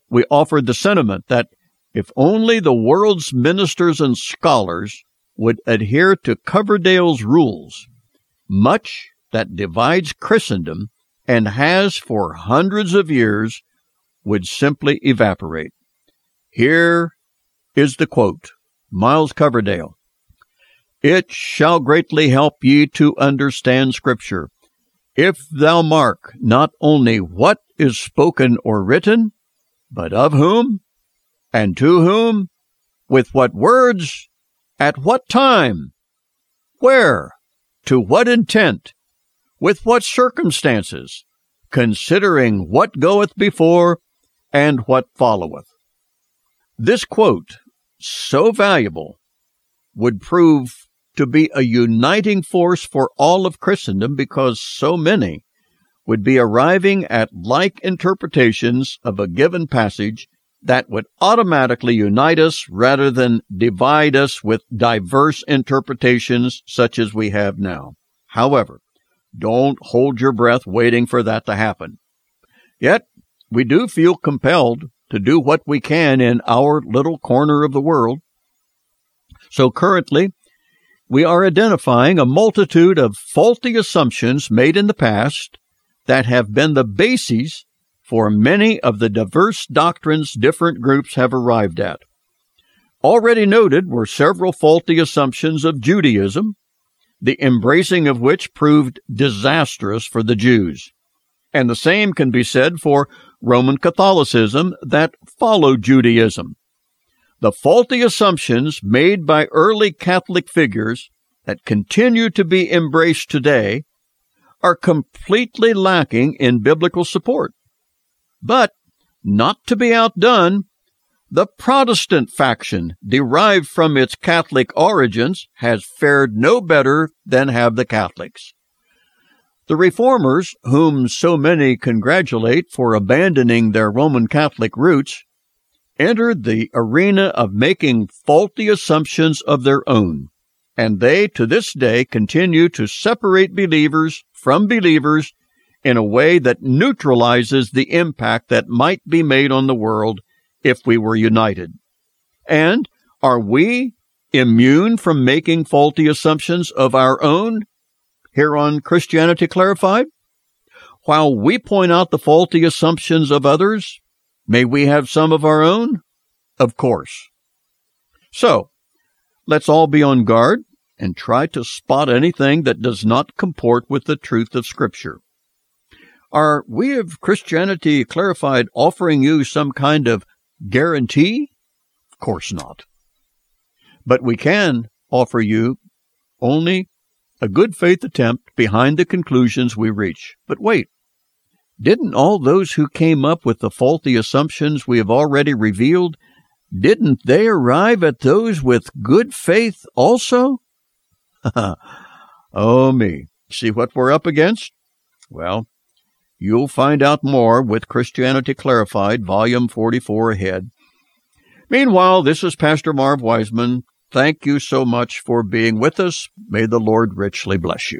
we offered the sentiment that if only the world's ministers and scholars would adhere to Coverdale's rules, much that divides Christendom and has for hundreds of years would simply evaporate. Here is the quote Miles Coverdale. It shall greatly help ye to understand Scripture If thou mark not only what is spoken or written, but of whom, and to whom, with what words, at what time, where, to what intent, with what circumstances, considering what goeth before and what followeth. This quote, so valuable, would prove to be a uniting force for all of Christendom because so many would be arriving at like interpretations of a given passage that would automatically unite us rather than divide us with diverse interpretations such as we have now. However, don't hold your breath waiting for that to happen. Yet, we do feel compelled to do what we can in our little corner of the world. So currently, we are identifying a multitude of faulty assumptions made in the past that have been the bases for many of the diverse doctrines different groups have arrived at. Already noted were several faulty assumptions of Judaism, the embracing of which proved disastrous for the Jews. And the same can be said for Roman Catholicism that followed Judaism. The faulty assumptions made by early Catholic figures that continue to be embraced today are completely lacking in biblical support. But, not to be outdone, the Protestant faction, derived from its Catholic origins, has fared no better than have the Catholics. The Reformers, whom so many congratulate for abandoning their Roman Catholic roots, entered the arena of making faulty assumptions of their own, and they to this day continue to separate believers from believers in a way that neutralizes the impact that might be made on the world if we were united. And are we immune from making faulty assumptions of our own here on Christianity Clarified? While we point out the faulty assumptions of others, may we have some of our own? Of course. So, let's all be on guard and try to spot anything that does not comport with the truth of Scripture. Are we of Christianity Clarified offering you some kind of guarantee? Of course not. But we can offer you only a good faith attempt behind the conclusions we reach. But wait, didn't all those who came up with the faulty assumptions we have already revealed, didn't they arrive at those with good faith also? <laughs> oh me. See what we're up against? Well, You'll find out more with Christianity Clarified, Volume 44 ahead. Meanwhile, this is Pastor Marv Wiseman. Thank you so much for being with us. May the Lord richly bless you.